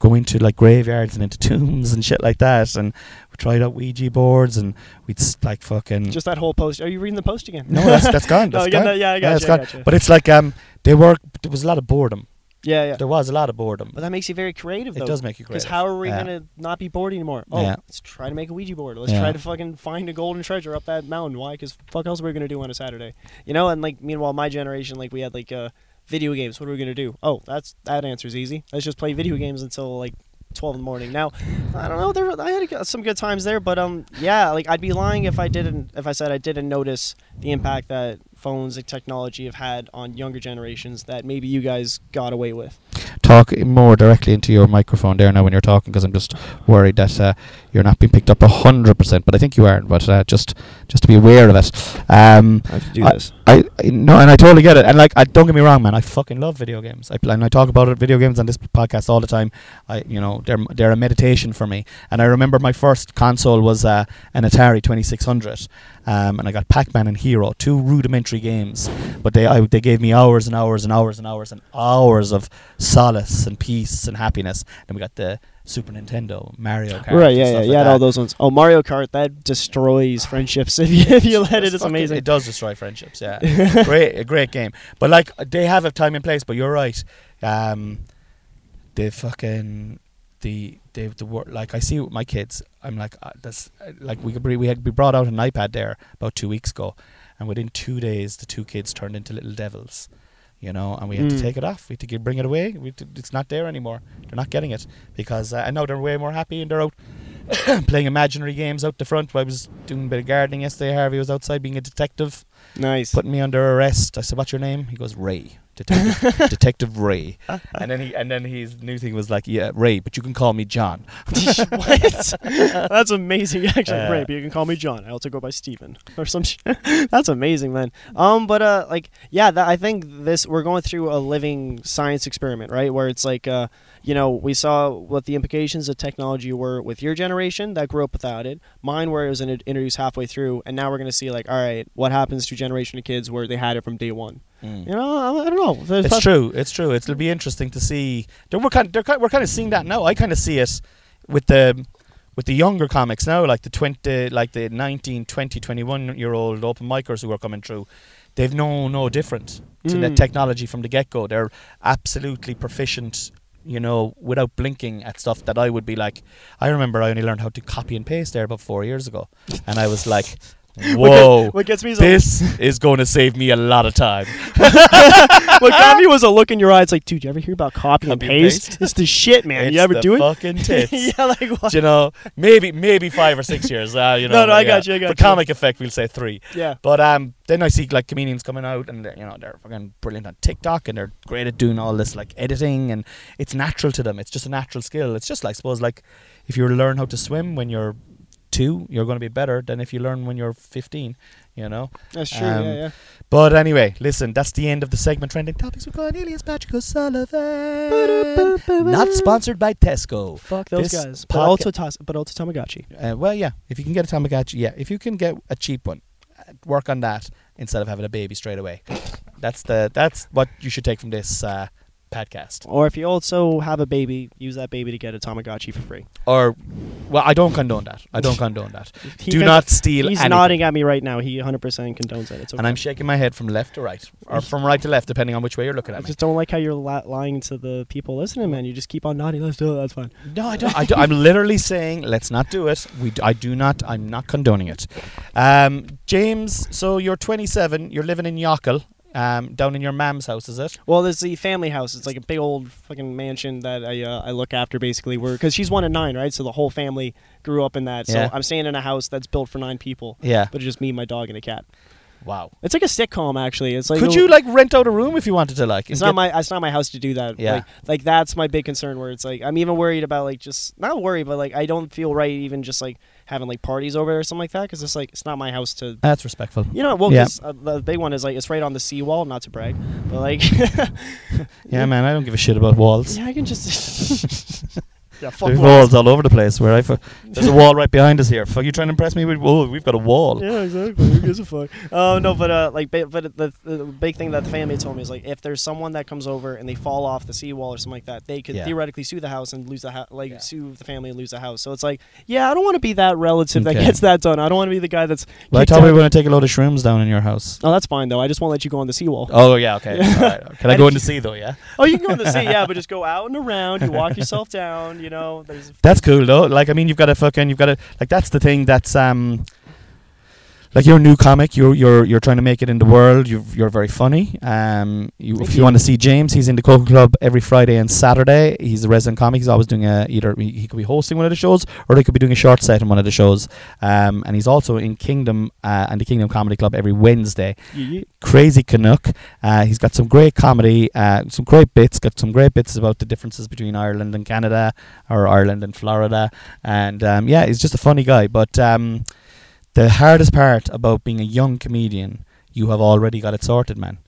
S1: go into like graveyards and into tombs and shit like that, and tried out Ouija boards, and we'd like fucking.
S2: Just that whole post. Are you reading the post again?
S1: no, that's that's gone.
S2: No,
S1: That's
S2: get
S1: gone.
S2: yeah, I got
S1: it's
S2: you, I
S1: gone.
S2: got you.
S1: But it's like um, they were. There was a lot of boredom.
S2: yeah, yeah.
S1: There was a lot of boredom.
S2: But that makes you very creative, though.
S1: It does make you creative.
S2: Because how are we
S1: Yeah.
S2: gonna not be bored anymore? Oh,
S1: Yeah.
S2: let's try to make a Ouija board. Let's
S1: Yeah.
S2: try to fucking find a golden treasure up that mountain. Why? Because fuck else are we gonna do on a Saturday? You know. And like, meanwhile, my generation, like, we had like uh, video games. What are we gonna do? Oh, that's that answer's easy. Let's just play video games until like. 12 in the morning. Now, I don't know. There, I had some good times there, but um, yeah. Like, I'd be lying if I didn't, if I said I didn't notice the impact that phones and technology have had on younger generations that maybe you guys got away with.
S1: talk more directly into your microphone there now when you're talking because I'm just worried that uh, you're not being picked up a hundred percent. But I think you are. But uh, just just to be aware of it. Um,
S2: I have to do
S1: I-
S2: this.
S1: I, I no, and I totally get it. And like, I don't get me wrong, man. I fucking love video games. I play, and I talk about it, video games on this podcast all the time. I, you know, they're they're a meditation for me. And I remember my first console was uh, an Atari Twenty Six Hundred, um, and I got Pac Man and Hero, two rudimentary games, but they I, they gave me hours and hours and hours and hours and hours of solace and peace and happiness. And we got the Super Nintendo, Mario Kart,
S2: Right, yeah, yeah,
S1: like that.
S2: all those ones. Oh, Mario Kart, that destroys friendships if you, if you let it. It's amazing.
S1: It does destroy friendships. Yeah, great, a great game. But like they have a time and place. But you're right. Um, the fucking the the the wor- like I see with my kids. I'm like uh, that's uh, like we could br- we had we brought out an iPad there about two weeks ago, and within two days the two kids turned into little devils. You know, and we had
S2: Mm.
S1: to take it off. We had to bring it away. We to- it's not there anymore. They're not getting it because uh, I know they're way more happy and they're out playing imaginary games out the front. I was doing a bit of gardening yesterday. Harvey was outside being a detective
S2: nice.
S1: putting me under arrest. I said, "What's your name?" He goes, "Ray, Detective, Detective Ray." And then he and then his new thing was like, "Yeah, Ray, but you can call me John."
S2: what? That's amazing. Actually,
S1: Uh,
S2: right. But you can call me John. I also go by Steven or some. Sh- That's amazing, man. Um, but uh, like, yeah, that, I think this we're going through a living science experiment, right? Where it's like, uh, you know, we saw what the implications of technology were with your generation that grew up without it. Mine, where it was introduced halfway through, and now we're gonna see like, all right, what happens to generation of kids where they had it from day one? You know, I, I don't know. There's
S1: It's true. It's true. It'll be interesting to see. They're, we're kind. They're, we're kind of seeing that now. I kind of see it with the with the younger comics now, like the twenty, like the 19, 20, 21 year old open micers who are coming through. They've no no different to the
S2: Mm.
S1: technology from the get go. They're absolutely proficient. You know, without blinking at stuff that I would be like. I remember I only learned how to copy and paste there about four years ago, and I was like,
S2: What get-
S1: "Whoa,
S2: What gets me is
S1: this is going to save me a lot of time."
S2: what got me was a look in your eye. It's like, dude, you ever hear about copy, and
S1: Copy and
S2: paste?
S1: paste?
S2: It's the shit, man.
S1: It's
S2: you ever do it?
S1: Fucking tits.
S2: yeah, like what?
S1: you know, maybe maybe five or six years. Uh, you know,
S2: No, no, I
S1: yeah.
S2: got you, I got
S1: For
S2: you.
S1: comic effect, we'll say three.
S2: Yeah.
S1: But um, then I see like comedians coming out, and they're, you know they're fucking brilliant on TikTok, and they're great at doing all this like editing, and it's natural to them. It's just a natural skill. It's just like suppose like if you learn how to swim when you're two, you're going to be better than if you learn when you're fifteen. You know.
S2: That's true.
S1: Um,
S2: yeah, yeah.
S1: But anyway, listen, that's the end of the segment. Trending topics with Cornelius Patrick O'Sullivan. Not sponsored by Tesco.
S2: Fuck those
S1: this
S2: guys. But
S1: podca-
S2: also, tas- but also Tamagotchi.
S1: Uh, well, yeah. If you can get a Tamagotchi, yeah. If you can get a cheap one, work on that. instead of having a baby straight away. That's the that's what you should take from this uh, podcast.
S2: Or if you also have a baby, use that baby to get a Tamagotchi for free.
S1: Or, well, I don't condone that. I don't condone that. Do
S2: can-
S1: not steal.
S2: He's
S1: anything.
S2: nodding at me right now. He 100% condones it. It's okay.
S1: And I'm shaking my head from left to right, or from right to left, depending on which way you're looking
S2: I
S1: at me.
S2: I just don't like how you're li- lying to the people listening, man. You just keep on nodding. Let's do it. That's fine.
S1: No, I don't. I do, I'm literally saying, let's not do it. We, d- I do not. I'm not condoning it. Um, James, so you're 27. You're living in Yockle, um, down in your mam's house, is it?
S2: Well, there's the family house. It's like a big old fucking mansion that I uh, I look after basically. Where because she's one of nine, right? So the whole family grew up in that. So
S1: Yeah.
S2: I'm staying in a house that's built for nine people,
S1: Yeah.
S2: but it's just me, my dog, and a cat.
S1: Wow.
S2: It's like a sitcom, actually. It's like
S1: Could
S2: a-
S1: you like rent out a room if you wanted to? Like,
S2: It's
S1: and
S2: not
S1: get-
S2: my it's not my house to do that.
S1: Yeah.
S2: Like, like that's my big concern. Where it's like I'm even worried about like just not worried, but like I don't feel right even just like having like parties over there or something like that because it's like it's not my house to.
S1: That's respectful.
S2: You know, well,
S1: Yeah.
S2: uh, the big one is like it's right on the seawall. Not to brag, but like
S1: Yeah, man. I don't give a shit about walls.
S2: yeah, I can just. yeah, fuck
S1: There's
S2: walls.
S1: walls all over the place. Where I, fu- there's a wall right behind us here. Fuck you trying to impress me with? Oh, we've got a wall.
S2: Yeah, exactly. Who gives a fuck? Oh no, but uh, like, ba- but the, the big thing that the family told me is like, if there's someone that comes over and they fall off the seawall or something like that, they could
S1: Yeah.
S2: theoretically sue the house and lose the house, like
S1: Yeah.
S2: sue the family and lose the house. So it's like, yeah, I don't want to be that relative that
S1: Okay.
S2: gets that done. I don't want to be the guy that's.
S1: Well, I
S2: kicked
S1: thought we
S2: out.
S1: were going to take a load of shrooms down in your house.
S2: Oh, that's fine though. I just won't let you go on the seawall.
S1: Oh yeah, okay. All right. Can I
S2: And
S1: go in the
S2: you-
S1: sea though? Yeah.
S2: Oh, you can go in the sea, yeah, but just go out and around. You walk yourself down. You know, there's.
S1: That's cool though. Like I mean, you've got to fucking, you've got to like that's the thing that's um. Like you're a new comic, you're you're you're trying to make it in the world. You're you're very funny. Um, you, if you,
S2: you.
S1: want to see James, he's in the Coco Club every Friday and Saturday. He's a resident comic. He's always doing a either he, could be hosting one of the shows or he could be doing a short set in one of the shows. Um, and he's also in Kingdom uh, and the Kingdom Comedy Club every Wednesday.
S2: You,
S1: Crazy Canuck. Uh, he's got some great comedy, uh, some great bits. Got some great bits about the differences between Ireland and Canada, or Ireland and Florida. And um, yeah, he's just a funny guy. But um, the hardest part about being a young comedian, you have already got it sorted, man.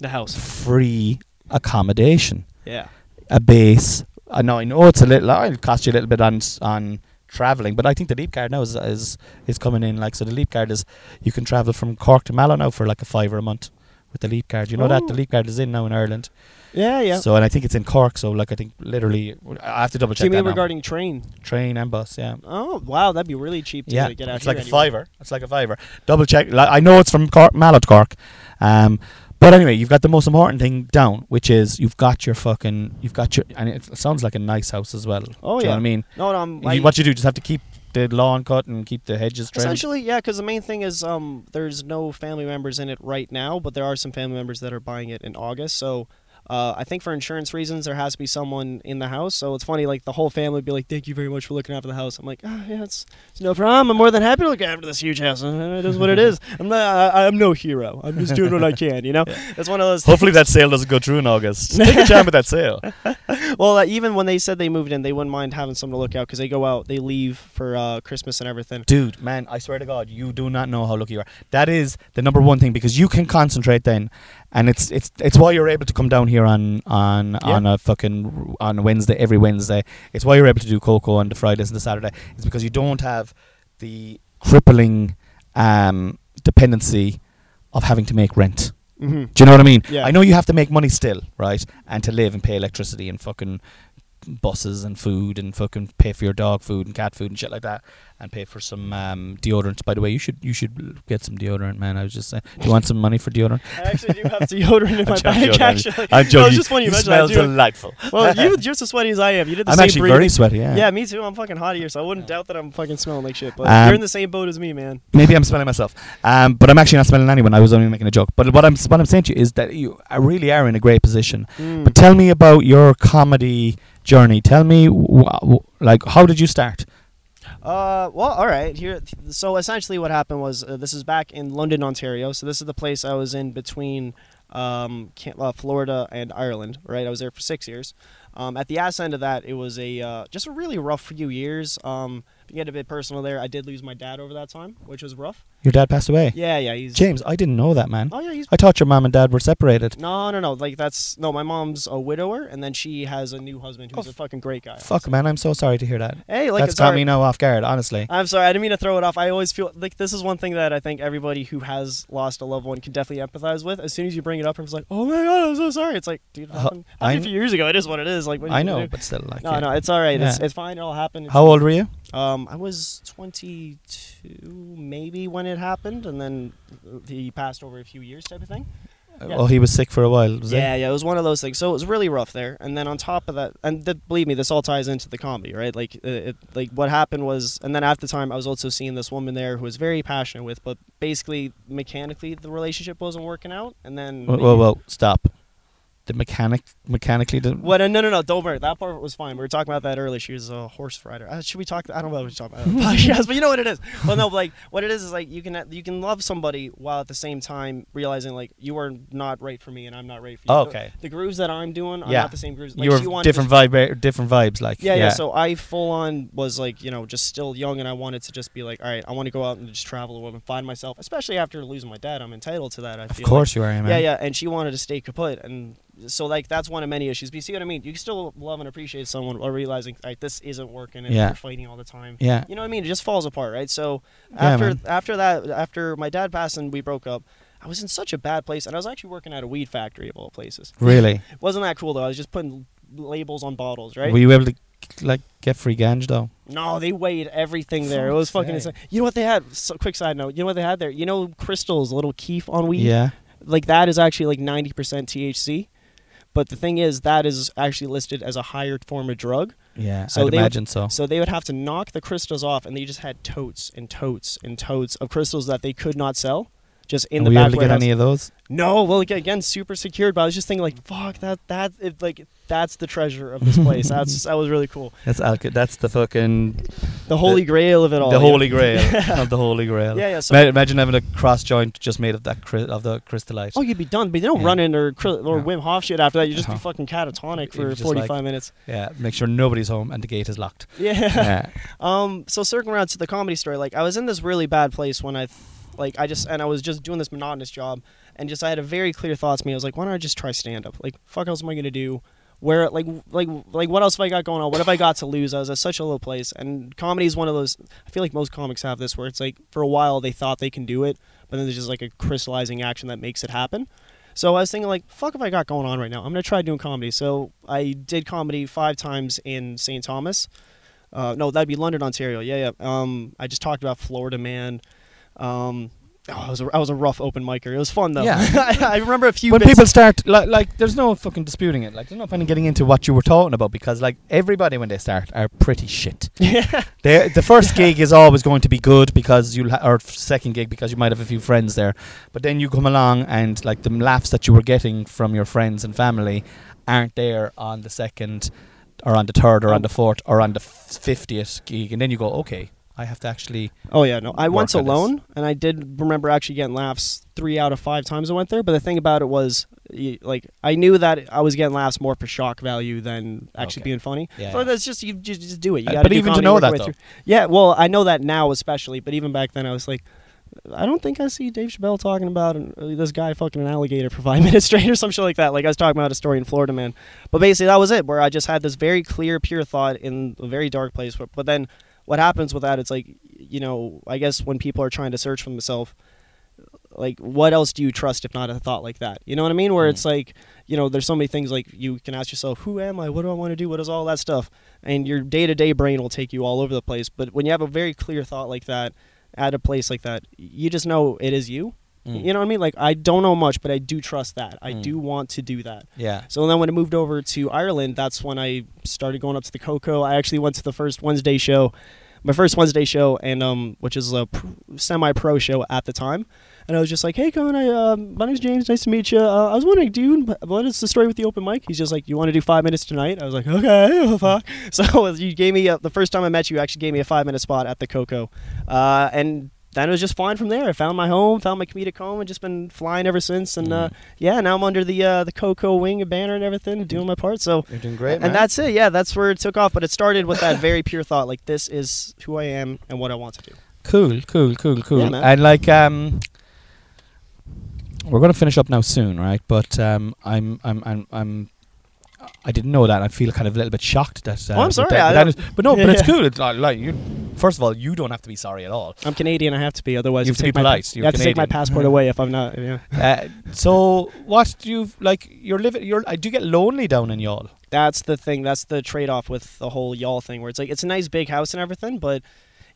S2: the house.
S1: Free accommodation,
S2: Yeah.
S1: a base. I know, I know it's a little. It'll cost you a little bit on on traveling, but I think the leap card now is is is coming in. Like so, the leap card is you can travel from Cork to Mallow now for like a fiver a month with the leap card. You know that the
S2: Oh.
S1: leap card is in now in Ireland.
S2: Yeah, yeah.
S1: So and I think it's in Cork. So like I think literally, I have to double
S2: so you
S1: check
S2: mean
S1: that now.
S2: regarding train?
S1: train and bus. Yeah.
S2: Oh wow, that'd be really cheap to
S1: Yeah,
S2: get out
S1: it's
S2: here
S1: like a
S2: anyway.
S1: fiver. It's like a fiver. Double check. Like, I know it's from Cork, Mallow to Cork, um, but anyway, you've got the most important thing down, which is you've got your fucking, you've got your, and it sounds like a nice house as well.
S2: Oh
S1: Do you know
S2: yeah.
S1: what I mean?
S2: No, no, I'm,
S1: You- what you do, just have to keep the lawn cut and keep the hedges trimmed.
S2: Essentially, yeah, because the main thing is um, there's no family members in it right now, but there are some family members that are buying it in August. So uh, I think for insurance reasons, there has to be someone in the house. So it's funny, like the whole family would be like, "Thank you very much for looking after the house." I'm like, "Ah, yeah, it's, it's no problem. I'm more than happy to look after this huge house. Uh, It is what it is. I'm not. I, I'm no hero. I'm just doing what I can. You know, it's one of those.
S1: Hopefully that sale doesn't go through in August. Take a chance with that sale.
S2: well, uh, even when they said they moved in, they wouldn't mind having someone to look out because they go out, they leave for uh, Christmas and everything.
S1: Dude, man, I swear to God, you do not know how lucky you are. That is the number one thing because you can concentrate then, and it's it's it's why you're able to come down here on on on a fucking on Wednesday every Wednesday. It's why you're able to do Coco on the Fridays and the Saturday. It's because you don't have the crippling um, dependency of having to make rent.
S2: Mm-hmm.
S1: Do you know what I mean?
S2: Yeah.
S1: I know you have to make money still, right? And to live and pay electricity and fucking buses and food and fucking pay for your dog food and cat food and shit like that and pay for some um, deodorant. By the way, you should you should get some deodorant, man. I was just saying, do you want some money for deodorant?
S2: I actually do have deodorant in my bag.
S1: joking,
S2: Actually,
S1: I'm
S2: No,
S1: joking.
S2: it's just funny you,
S1: you smell delightful.
S2: Well, you you're just as sweaty as I am. You did the
S1: I'm
S2: same
S1: actually
S2: breathing.
S1: very sweaty. Yeah.
S2: Yeah, me too. I'm fucking hot here, so I wouldn't doubt that I'm fucking smelling like shit. But
S1: Um,
S2: you're in the same boat as me, man.
S1: Maybe I'm smelling myself, um, but I'm actually not smelling anyone. I was only making a joke. But what I'm what I'm saying to you is that you I really are in a great position.
S2: Mm.
S1: But tell me about your comedy journey. Tell me, like, how did you start?
S2: Uh, well, all right. Here, so essentially, what happened was uh, this is back in London, Ontario. So this is the place I was in between um, uh, Florida and Ireland. Right, I was there for six years. Um, at the ass end of that, it was a uh, just a really rough few years. Um, to get a bit personal there, I did lose my dad over that time, which was rough.
S1: Your dad passed away.
S2: Yeah, yeah, he's
S1: James, I didn't know that, man.
S2: Oh yeah, he's
S1: I thought your mom and dad were separated.
S2: no, no, no. Like that's no. My mom's a widower, and then she has a new husband who's
S1: Oh,
S2: a fucking great guy.
S1: Fuck, man, I'm so sorry to hear that.
S2: Hey, like
S1: That's
S2: it's
S1: got me now off guard, honestly.
S2: I'm sorry, I didn't mean to throw it off. I always feel like this is one thing that I think everybody who has lost a loved one can definitely empathize with. As soon as you bring it up, it's like, oh my god, I'm so sorry. It's like, dude,
S1: Uh,
S2: happened, happened a few years ago. It is what it is. Like,
S1: I know, but still, like.
S2: No,
S1: yeah.
S2: no, it's all right. It's,
S1: Yeah.
S2: it's fine. It all happened. It's
S1: How old were you?
S2: Um, I was 22 maybe when it happened, and then he passed over a few years, type of thing. Yeah.
S1: Oh, he was sick for a while. Was
S2: yeah, yeah, it was one of those things. So it was really rough there. And then on top of that, and th- believe me, this all ties into the comedy, right? Like, uh, it, like what happened was, and then at the time, I was also seeing this woman there who was very passionate with, but basically mechanically the relationship wasn't working out. And then
S1: Whoa, whoa, whoa, stop. The mechanic, mechanically, the,
S2: What? uh, No, no, no. Don't worry. That part was fine. We were talking about that earlier. She was a horse rider. Uh, should we talk? I don't know what we're talking about. podcast, but you know what it is. Well, no, like what it is is like you can you can love somebody while at the same time realizing like you are not right for me and I'm not right for you.
S1: Oh, okay.
S2: The, grooves that I'm doing are
S1: Yeah.
S2: not the same grooves. Like,
S1: you were different vibe, different vibes, like.
S2: yeah, yeah, So I full on was like, you know, just still young, and I wanted to just be like, all right, I want to go out and just travel the world and find myself. Especially after losing my dad, I'm entitled to that. I
S1: of
S2: feel like.
S1: course you are, man.
S2: Yeah, yeah, and she wanted to stay kaput, and so like that's one of many issues. But you see what I mean? You can still love and appreciate someone while realizing like this isn't working, and
S1: Yeah.
S2: you're fighting all the time.
S1: Yeah.
S2: You know what I mean? It just falls apart, right? So after
S1: man.
S2: after that, after my dad passed and we broke up, I was in such a bad place, and I was actually working at a weed factory of all places.
S1: Really?
S2: wasn't that cool though? I was just putting labels on bottles, right?
S1: Were you able to, like, get free ganj, though?
S2: No, they weighed everything there. It was fucking insane. You know what they had? So, quick side note. You know what they had there? You know crystals, little keef on weed.
S1: Yeah.
S2: like that is actually like 90% THC. But the thing is, that is actually listed as a higher form of drug.
S1: Yeah,
S2: So
S1: I'd
S2: they would-
S1: imagine so.
S2: So they would have to knock the crystals off, and they just had totes and totes and totes of crystals that they could not sell, just in
S1: And
S2: the
S1: were you
S2: back
S1: able to get any of those?
S2: No, well, again, again, super secured. But I was just thinking, like, fuck that, that, it, like, that's the treasure of this place. that's that was really cool.
S1: That's That's the fucking
S2: The holy grail of it all.
S1: the holy grail of the holy grail.
S2: Yeah, yeah. So,
S1: Ma- Imagine having a cross joint just made of that cry- of the crystallite.
S2: oh, you'd be done, but you don't
S1: Yeah.
S2: run into or, cri- or
S1: No.
S2: Wim Hof shit after that. You just
S1: Uh-huh.
S2: be fucking catatonic for 45
S1: like-
S2: minutes.
S1: Yeah, make sure nobody's home and the gate is locked.
S2: Yeah.
S1: yeah.
S2: Um, so circling around to the comedy story, like I was in this really bad place when I, th- like I just and I was just doing this monotonous job, and just I had a very clear thought to me. I was like, why don't I just try stand up? Like, fuck else am I gonna do? Where like like like what else have I got going on? What have I got to lose? I was at such a low place, and comedy is one of those. I feel like most comics have this, where it's like for a while they thought they can do it, but then there's just like a crystallizing action that makes it happen. So I was thinking like, fuck if I got going on right now. I'm gonna try doing comedy. So I did comedy five times in St. Thomas. Uh, no, that'd be London, Ontario. Yeah, yeah. Um, I just talked about Florida Man. Um, oh, I was a, I was a rough open micer. It was fun though.
S1: Yeah.
S2: I, remember a few.
S1: when people start like, like there's no fucking disputing it like there's no point in getting into what you were talking about because like everybody when they start are pretty shit
S2: yeah,
S1: they, the first gig is always going to be good because you'll ha- or second gig because you might have a few friends there but then you come along and like the laughs that you were getting from your friends and family aren't there on the second or on the third or on
S2: Um,
S1: the fourth or on the fiftieth gig and then you go okay I have to actually
S2: Oh yeah, no. I went
S1: on this.
S2: alone, and I did remember actually getting laughs three out of five times I went there. But the thing about it was, like, I knew that I was getting laughs more for shock value than actually
S1: Okay.
S2: being funny.
S1: Yeah.
S2: So that's just you just, just do it. You
S1: Uh,
S2: gotta
S1: but
S2: do
S1: even to know that, though.
S2: through. Yeah, well, I know that now especially, but even back then I was like. I don't think I see Dave Chappelle talking about an, uh, this guy fucking an alligator for five minutes straight or some shit like that. Like I was talking about a story in Florida, man. But basically, that was it. Where I just had this very clear, pure thought in a very dark place. But, but then, what happens with that? It's like, you know, I guess when people are trying to search for themselves, like, what else do you trust if not a thought like that? You know what I mean? Where
S1: Mm.
S2: it's like, you know, there's so many things like you can ask yourself, who am I? What do I want to do? What is all that stuff? And your day to day brain will take you all over the place. But when you have a very clear thought like that at a place like that, you just know it is you.
S1: Mm.
S2: You know what I mean? Like I don't know much, but I do trust that. I
S1: Mm.
S2: do want to do that.
S1: yeah
S2: So then when I moved over to Ireland, that's when I started going up to the Coco. I actually went to the first Wednesday show, my first Wednesday show, and um, which is a pr- semi-pro show at the time. And I was just like, "Hey, Con, I, uh, my name's James. Nice to meet you. Uh, I was wondering, dude, what is the story with the open mic?" He's just like, "You want to do five minutes tonight?" I was like, "Okay, fuck." So you gave me a, the first time I met you, you actually gave me a five-minute spot at the Coco, uh, and then it was just flying from there. I found my home, found my comedic home, and just been flying ever since. And uh,
S1: Mm.
S2: yeah, now I'm under the uh, the Coco wing and banner and everything, doing my part. So
S1: You're doing great,
S2: and that's it. Yeah, that's where it took off. But it started with that very pure thought, like this is who I am and what I want to do.
S1: cool, cool, cool, cool.
S2: Yeah, man.
S1: and like, um, we're gonna finish up now soon, right? But um, I'm, I'm, I'm, I'm. I didn't know that. I feel kind of a little bit shocked that. Uh,
S2: Oh, I'm sorry,
S1: that- that
S2: don't-
S1: but no, but it's
S2: Yeah.
S1: cool. It's not like you. First of all, you don't have to be sorry at all.
S2: I'm Canadian. I have to be, otherwise
S1: You have to be polite.
S2: you have to take my passport away if I'm not. Yeah.
S1: Uh, so what do you like? You're living. You're. I do get lonely down in Youghal.
S2: That's the thing. That's the trade-off with the whole Youghal thing, where it's like it's a nice big house and everything, but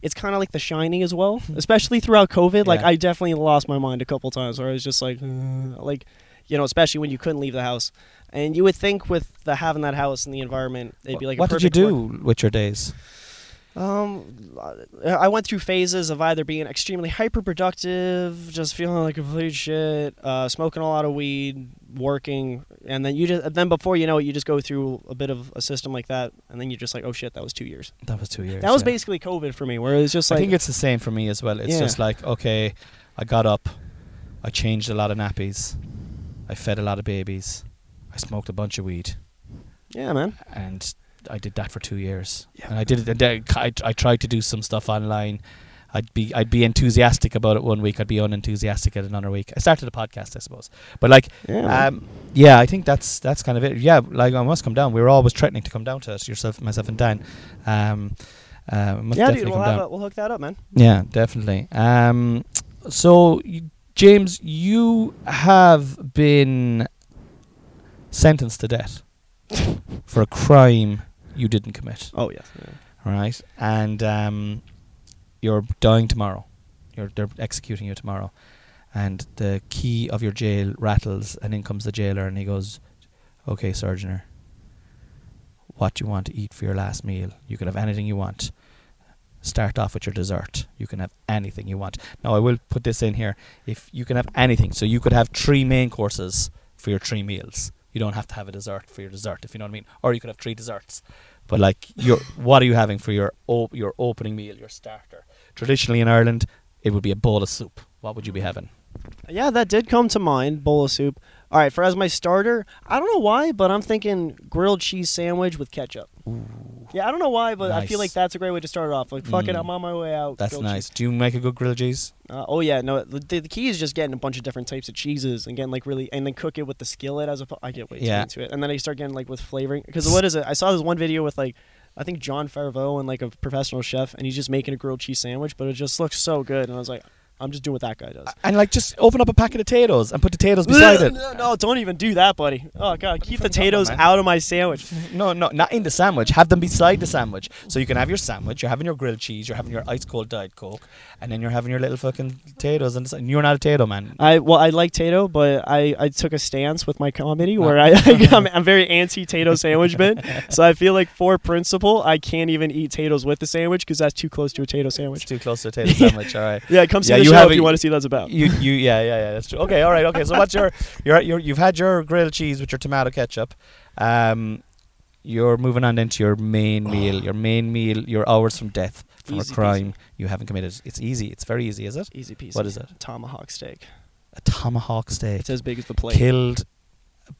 S2: it's kind of like The Shining as well. Especially throughout COVID, like I definitely lost my mind a couple times, where I was just like, uh, like, you know, especially when you couldn't leave the house. And you would think with the having that house and the environment, it'd be like
S1: what did you do
S2: work-
S1: with your days?
S2: Um, I went through phases of either being extremely hyper productive, just feeling like complete shit, uh, smoking a lot of weed, working, and then you just then before you know it, you just go through a bit of a system like that, and then you're just like, oh shit, that was two years.
S1: That was two years.
S2: That was
S1: yeah.
S2: basically COVID for me, where it was just
S1: I think it's the same for me as well. It's
S2: Yeah.
S1: just like okay, I got up, I changed a lot of nappies, I fed a lot of babies, I smoked a bunch of weed,
S2: yeah, man.
S1: and I did that for two years. And I did it. And I, I tried to do some stuff online. I'd be I'd be enthusiastic about it one week. I'd be unenthusiastic at another week. I started a podcast, I suppose. But like,
S2: Yeah,
S1: um, yeah, I think that's that's kind of it. Yeah, like I must come down. We were always threatening to come down to it. Yourself, myself, and Dan. Um, uh, must
S2: yeah,
S1: definitely
S2: dude, we'll
S1: come
S2: have
S1: down.
S2: a, we'll hook that up, man.
S1: Yeah, definitely. Um, so, y- James, you have been sentenced to death for a crime you didn't commit,
S2: Oh yes.
S1: right? And um, you're dying tomorrow. You're they're executing you tomorrow, and the key of your jail rattles, and in comes the jailer, and he goes, "Okay, surgeoner, what do you want to eat for your last meal? You can have anything you want." start off with your dessert. You can have anything you want. Now, I will put this in here. If you can have anything, so you could have three main courses for your three meals. You don't have to have a dessert for your dessert, if you know what I mean. Or you could have three desserts. But like, your what are you having for your op- your opening meal, your starter? Traditionally in Ireland, it would be a bowl of soup. What would you be having?
S2: Yeah, that did come to mind. Bowl of soup. All right, for as my starter, I don't know why, but I'm thinking grilled cheese sandwich with ketchup. Yeah, I don't know why, but I feel like that's a great way to start it off. Like, fuck it,
S1: Mm.
S2: I'm on my way out.
S1: That's nice.
S2: cheese.
S1: Do you make a good grilled cheese?
S2: Uh, oh yeah, no. The, the key is just getting a bunch of different types of cheeses and getting like really, and then cook it with the skillet as a. I get way too
S1: Yeah.
S2: into it, and then I start getting like with flavoring. Because what is it? I saw this one video with like, I think Jon Favreau and like a professional chef, and he's just making a grilled cheese sandwich, but it just looks so good, and I was like, I'm just doing what that guy does.
S1: And like, just open up a packet of potatoes and put the potatoes beside it.
S2: No, no, don't even do that, buddy. Oh god, keep the
S1: Fucking come on,
S2: potatoes
S1: man.
S2: out of my sandwich.
S1: No, no, not in the sandwich. Have them beside the sandwich. So you can have your sandwich, you're having your grilled cheese, you're having your ice cold Diet Coke, and then you're having your little fucking potatoes. And, you're not a potato man.
S2: I well, I like Tayto, but I, I took a stance with my comedy where uh. I I'm, I'm very anti Tayto sandwich bit. So I feel like for principle, I can't even eat Taytos with the sandwich because that's too close to a Tayto
S1: It's
S2: sandwich.
S1: too close to a potato sandwich. All right.
S2: Yeah, it comes.
S1: Yeah, you
S2: show
S1: have
S2: if
S1: a-
S2: you want to see what that's about.
S1: You, you, yeah, yeah, yeah. That's true. Okay, all right, okay. So what's your, your, your you've had your grilled cheese with your tomato ketchup. Um, you're moving on into your main meal. Your main meal. Your hours from death for
S2: Easy
S1: a crime you haven't committed. It's easy. It's very easy, is it?
S2: Easy peasy.
S1: What is it?
S2: Tomahawk steak.
S1: A tomahawk steak
S2: It's as big as the plate.
S1: killed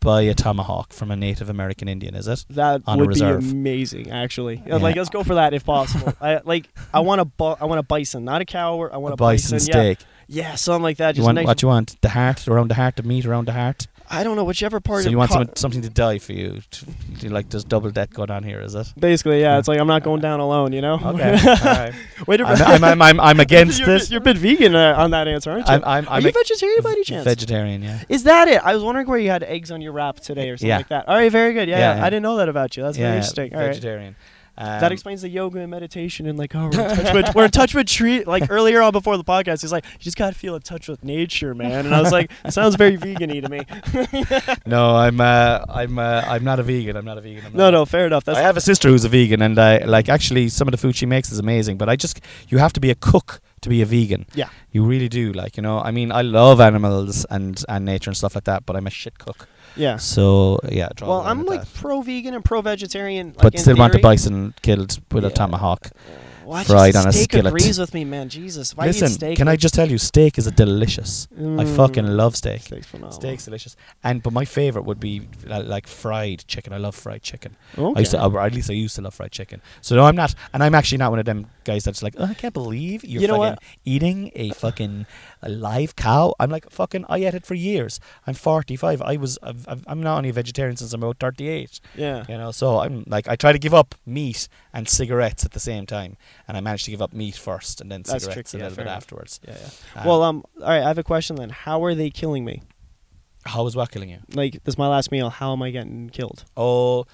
S1: by a tomahawk from a Native American Indian. Is it?
S2: that
S1: on a
S2: would
S1: reserve.
S2: be amazing, actually.
S1: Yeah.
S2: Like, let's go for that if possible. I like. I want a bu- I want a bison, not a cow. or- I want
S1: a
S2: a,
S1: bison,
S2: Yeah.
S1: steak.
S2: yeah, something like that.
S1: You
S2: Just
S1: want
S2: nice-
S1: what you want? The heart around the heart, the meat around the heart.
S2: I don't know whichever part.
S1: Of So
S2: of
S1: you want
S2: co-
S1: something, something to die for you? To, to like there's double death going on here, is it?
S2: Basically, yeah. It's like I'm not going down alone. You know.
S1: Okay, all right.
S2: Wait a
S1: minute. I'm, I'm, I'm, I'm against
S2: you're,
S1: this.
S2: You're a bit vegan uh, on that answer, aren't you?
S1: I'm, I'm,
S2: Are
S1: I'm
S2: you vegetarian by any chance?
S1: vegetarian. Yeah.
S2: Is that it? I was wondering where you had eggs on your wrap today or something
S1: Yeah.
S2: like that. All right, very good. Yeah,
S1: Yeah,
S2: yeah,
S1: yeah.
S2: I didn't know that about you. That's
S1: yeah,
S2: very interesting. All right.
S1: Um,
S2: that explains the yoga and meditation and like oh we're in touch with, we're in touch with tree like earlier on before the podcast he's like you just gotta feel in touch with nature man and I was like sounds very vegan-y to me
S1: No, I'm, uh, I'm, uh, I'm not a vegan. I'm not a vegan. I'm
S2: no no fair enough that's
S1: I have a sister who's a vegan, and I like actually some of the food she makes is amazing. But I just you have to be a cook to be a vegan.
S2: Yeah.
S1: you really do. Like you know, I mean, I love animals and and nature and stuff like that, but I'm a shit cook.
S2: Yeah
S1: So yeah,
S2: well I'm like
S1: that.
S2: pro vegan and pro vegetarian like
S1: but still want
S2: theory.
S1: bison killed with a tomahawk.
S2: Why
S1: fried on a
S2: steak
S1: skillet.
S2: agrees with me, man. Jesus. Why do you
S1: Listen,
S2: steak?
S1: can I just tell you, steak is a delicious. I
S2: Mm,
S1: fucking love steak.
S2: Steak's phenomenal.
S1: Steak's delicious, and but my favorite would be li- like fried chicken. I love fried chicken.
S2: Okay.
S1: I used to, or at least I used to love fried chicken. So no, I'm not, and I'm actually not one of them guys that's like, oh, I can't believe you're
S2: You know
S1: fucking
S2: what?
S1: eating a fucking a live cow. I'm like, fucking, I ate it for years. I'm 45. I was, I've, I've, I'm not only a vegetarian since I'm about 38.
S2: yeah.
S1: You know, so I'm like, I try to give up meat and cigarettes at the same time, and I managed to give up meat first and then
S2: That's
S1: cigarettes
S2: tricky,
S1: a little
S2: fair
S1: bit
S2: enough.
S1: afterwards.
S2: Yeah, yeah.
S1: Um,
S2: well, um, all right. I have a question then. How are they killing me?
S1: how is what killing you?
S2: Like, this is my last meal. How am I getting killed?
S1: Oh,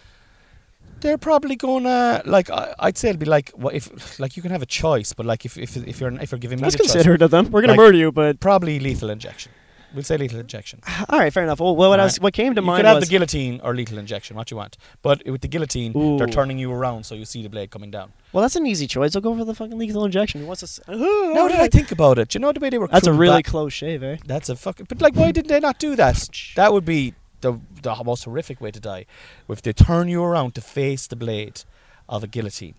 S1: they're probably gonna like. I, I'd say it'd be like what if like you can have a choice, but like if if if you're if you're giving me
S2: That's considerate of them. We're gonna
S1: Like-
S2: murder you, but
S1: probably lethal injection. We'll say lethal injection.
S2: all right, fair enough. Well, what else? What came to mind?
S1: you
S2: mind
S1: could have the guillotine or lethal injection, what you want. But with the guillotine,
S2: Ooh.
S1: they're turning you around so you see the blade coming down.
S2: well, that's an easy choice. I'll go for the fucking lethal injection. Who wants to? s-
S1: Now that I think about it, do you know the way they were?
S2: That's a really
S1: back-
S2: close shave, eh?
S1: That's a fucking. But like, why didn't they not do that? That would be the the most horrific way to die. If they turn you around to face the blade of a guillotine,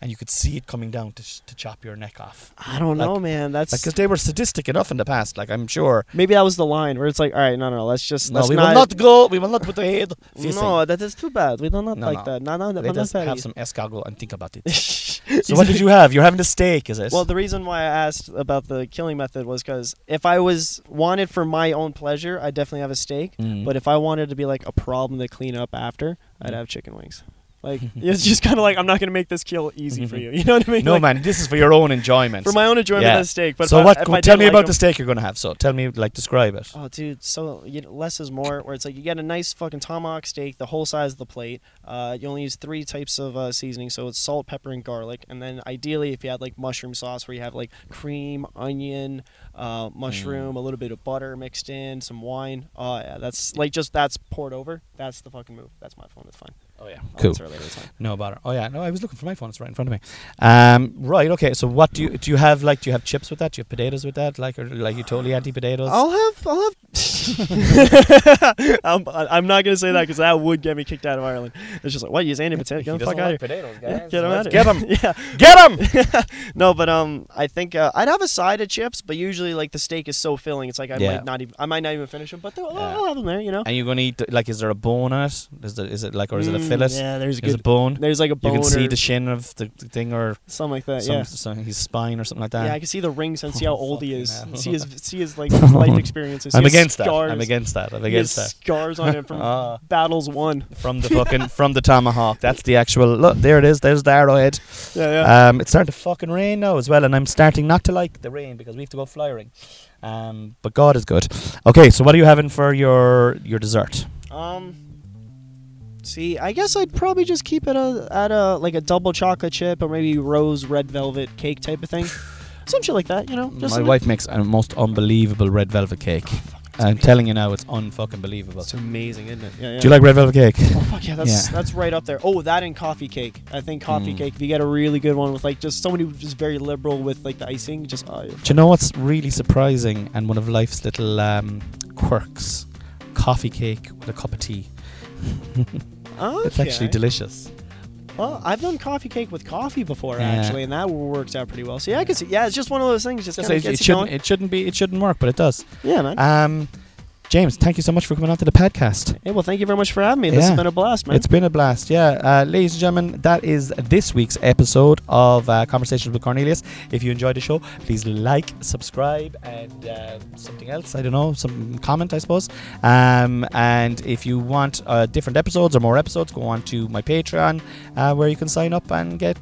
S1: and you could see it coming down to sh- to chop your neck off.
S2: I don't
S1: Like-
S2: know, man. That's
S1: Because they were sadistic enough in the past. Like I'm sure.
S2: maybe that was the line where it's like, all right, no, no, let's just
S1: No,
S2: let's
S1: we
S2: not,
S1: will not go. We will not put the head. facing.
S2: No, that is too bad. We don't
S1: No,
S2: like
S1: no.
S2: that. No, no, no,
S1: Let us have some escargot and think about it. so what did you have? You're having a steak, is it?
S2: Well, the reason why I asked about the killing method was because if I was wanted for my own pleasure, I'd definitely have a steak.
S1: Mm.
S2: But if I wanted to be like a problem to clean up after, I'd
S1: Mm.
S2: have chicken wings. Like it's just kind of like I'm not gonna make this kill easy for you. You know what I mean?
S1: no,
S2: Like,
S1: man, this is for your own enjoyment.
S2: For my own enjoyment
S1: Yeah.
S2: of the steak. But
S1: so
S2: I,
S1: what? Tell me
S2: like
S1: about
S2: 'em-
S1: the steak you're gonna have. So tell me, like, describe it.
S2: Oh, dude, so you know, less is more. Where it's like you get a nice fucking tomahawk steak, the whole size of the plate. Uh, you only use three types of uh, seasoning, so it's salt, pepper, and garlic. And then ideally, if you had like mushroom sauce, where you have like cream, onion, uh, mushroom, a little bit of butter mixed in, some wine. Oh yeah, that's like just that's poured over. That's the fucking move. That's my phone. That's fine.
S1: Oh yeah,
S2: I'll
S1: cool.
S2: answer it later, it's fine.
S1: No bother. Oh yeah, no, I was looking for my phone. It's right in front of me. Um, right. Okay. So what do you do? You have like do you have chips with that? Do you have potatoes with that? Like or like you totally anti potatoes?
S2: I'll have. I'll have. I'm, I'm not gonna say that because that would get me kicked out of Ireland. It's just like, what? You use anti potato? Get the fuck out of here.
S1: potatoes,
S2: Yeah, get 'em
S1: Let's
S2: out
S1: Get them.
S2: yeah.
S1: Get them.
S2: No, but um, I think uh, I'd have a side of chips, but usually like the steak is so filling, it's like I
S1: Yeah.
S2: might not even I might not even finish them, but
S1: Yeah.
S2: I'll have them there, you know.
S1: And you're gonna eat like? Is there a bonus? Is it? Is it is it like or is it a Fillet?
S2: Yeah, there's a
S1: There's a bone.
S2: There's like a bone.
S1: You can see the shin of the, the thing or
S2: something like that.
S1: some,
S2: yeah.
S1: some his spine or something like that.
S2: Yeah, I can see the rings and see how old he is. See his see his like his life experiences.
S1: I'm against that. I'm against that. I'm against that.
S2: Scars on him from
S1: Ah.
S2: battles won.
S1: From the fucking from the tomahawk. That's the actual. Look, there it is. There's the arrowhead.
S2: Yeah, yeah.
S1: Um, it's starting to fucking rain now as well, and I'm starting not to like the rain because we have to go flyering. Um, but God is good. Okay, so what are you having for your your dessert?
S2: Um. See, I guess I'd probably just keep it a, at a like a double chocolate chip or maybe rose red velvet cake type of thing, some shit like that. You know, just
S1: My wife makes a most unbelievable red velvet cake. I'm telling you now, it's unfucking believable.
S2: It's amazing, isn't it? Yeah, yeah.
S1: Do you like red velvet cake?
S2: Oh fuck yeah, that's
S1: Yeah.
S2: that's right up there. Oh, that and coffee cake. I think coffee
S1: Mm.
S2: cake. If you get a really good one with like just somebody who's just very liberal with like the icing, just oh, you're
S1: Do you know what's really surprising and one of life's little um, quirks? Coffee cake with a cup of tea.
S2: okay.
S1: It's actually delicious.
S2: Well, I've done coffee cake with coffee before
S1: Yeah.
S2: actually, and that works out pretty well. So yeah, I can see. Yeah, it's just one of those things. Just
S1: it, shouldn't.
S2: going.
S1: It shouldn't be. It shouldn't work, but it does.
S2: Yeah, man.
S1: Um, James, thank you so much for coming on to the podcast.
S2: hey, well, thank you very much for having me. This
S1: Yeah.
S2: has been a blast, man.
S1: It's been a blast, yeah. Uh, ladies and gentlemen, that is this week's episode of uh, Conversations with Cornelius. If you enjoyed the show, please like, subscribe, and uh, something else. I don't know, some comment, I suppose. Um, and if you want uh, different episodes or more episodes, go on to my Patreon uh, where you can sign up and get.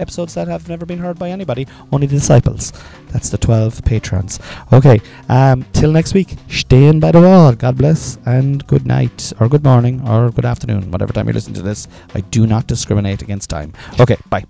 S1: Episodes that have never been heard by anybody, only the disciples. That's the 12 patrons. Okay, um, till next week, stay in by the wall. God bless, and good night, or good morning, or good afternoon, whatever time you're listening to this. I do not discriminate against time. Okay, bye.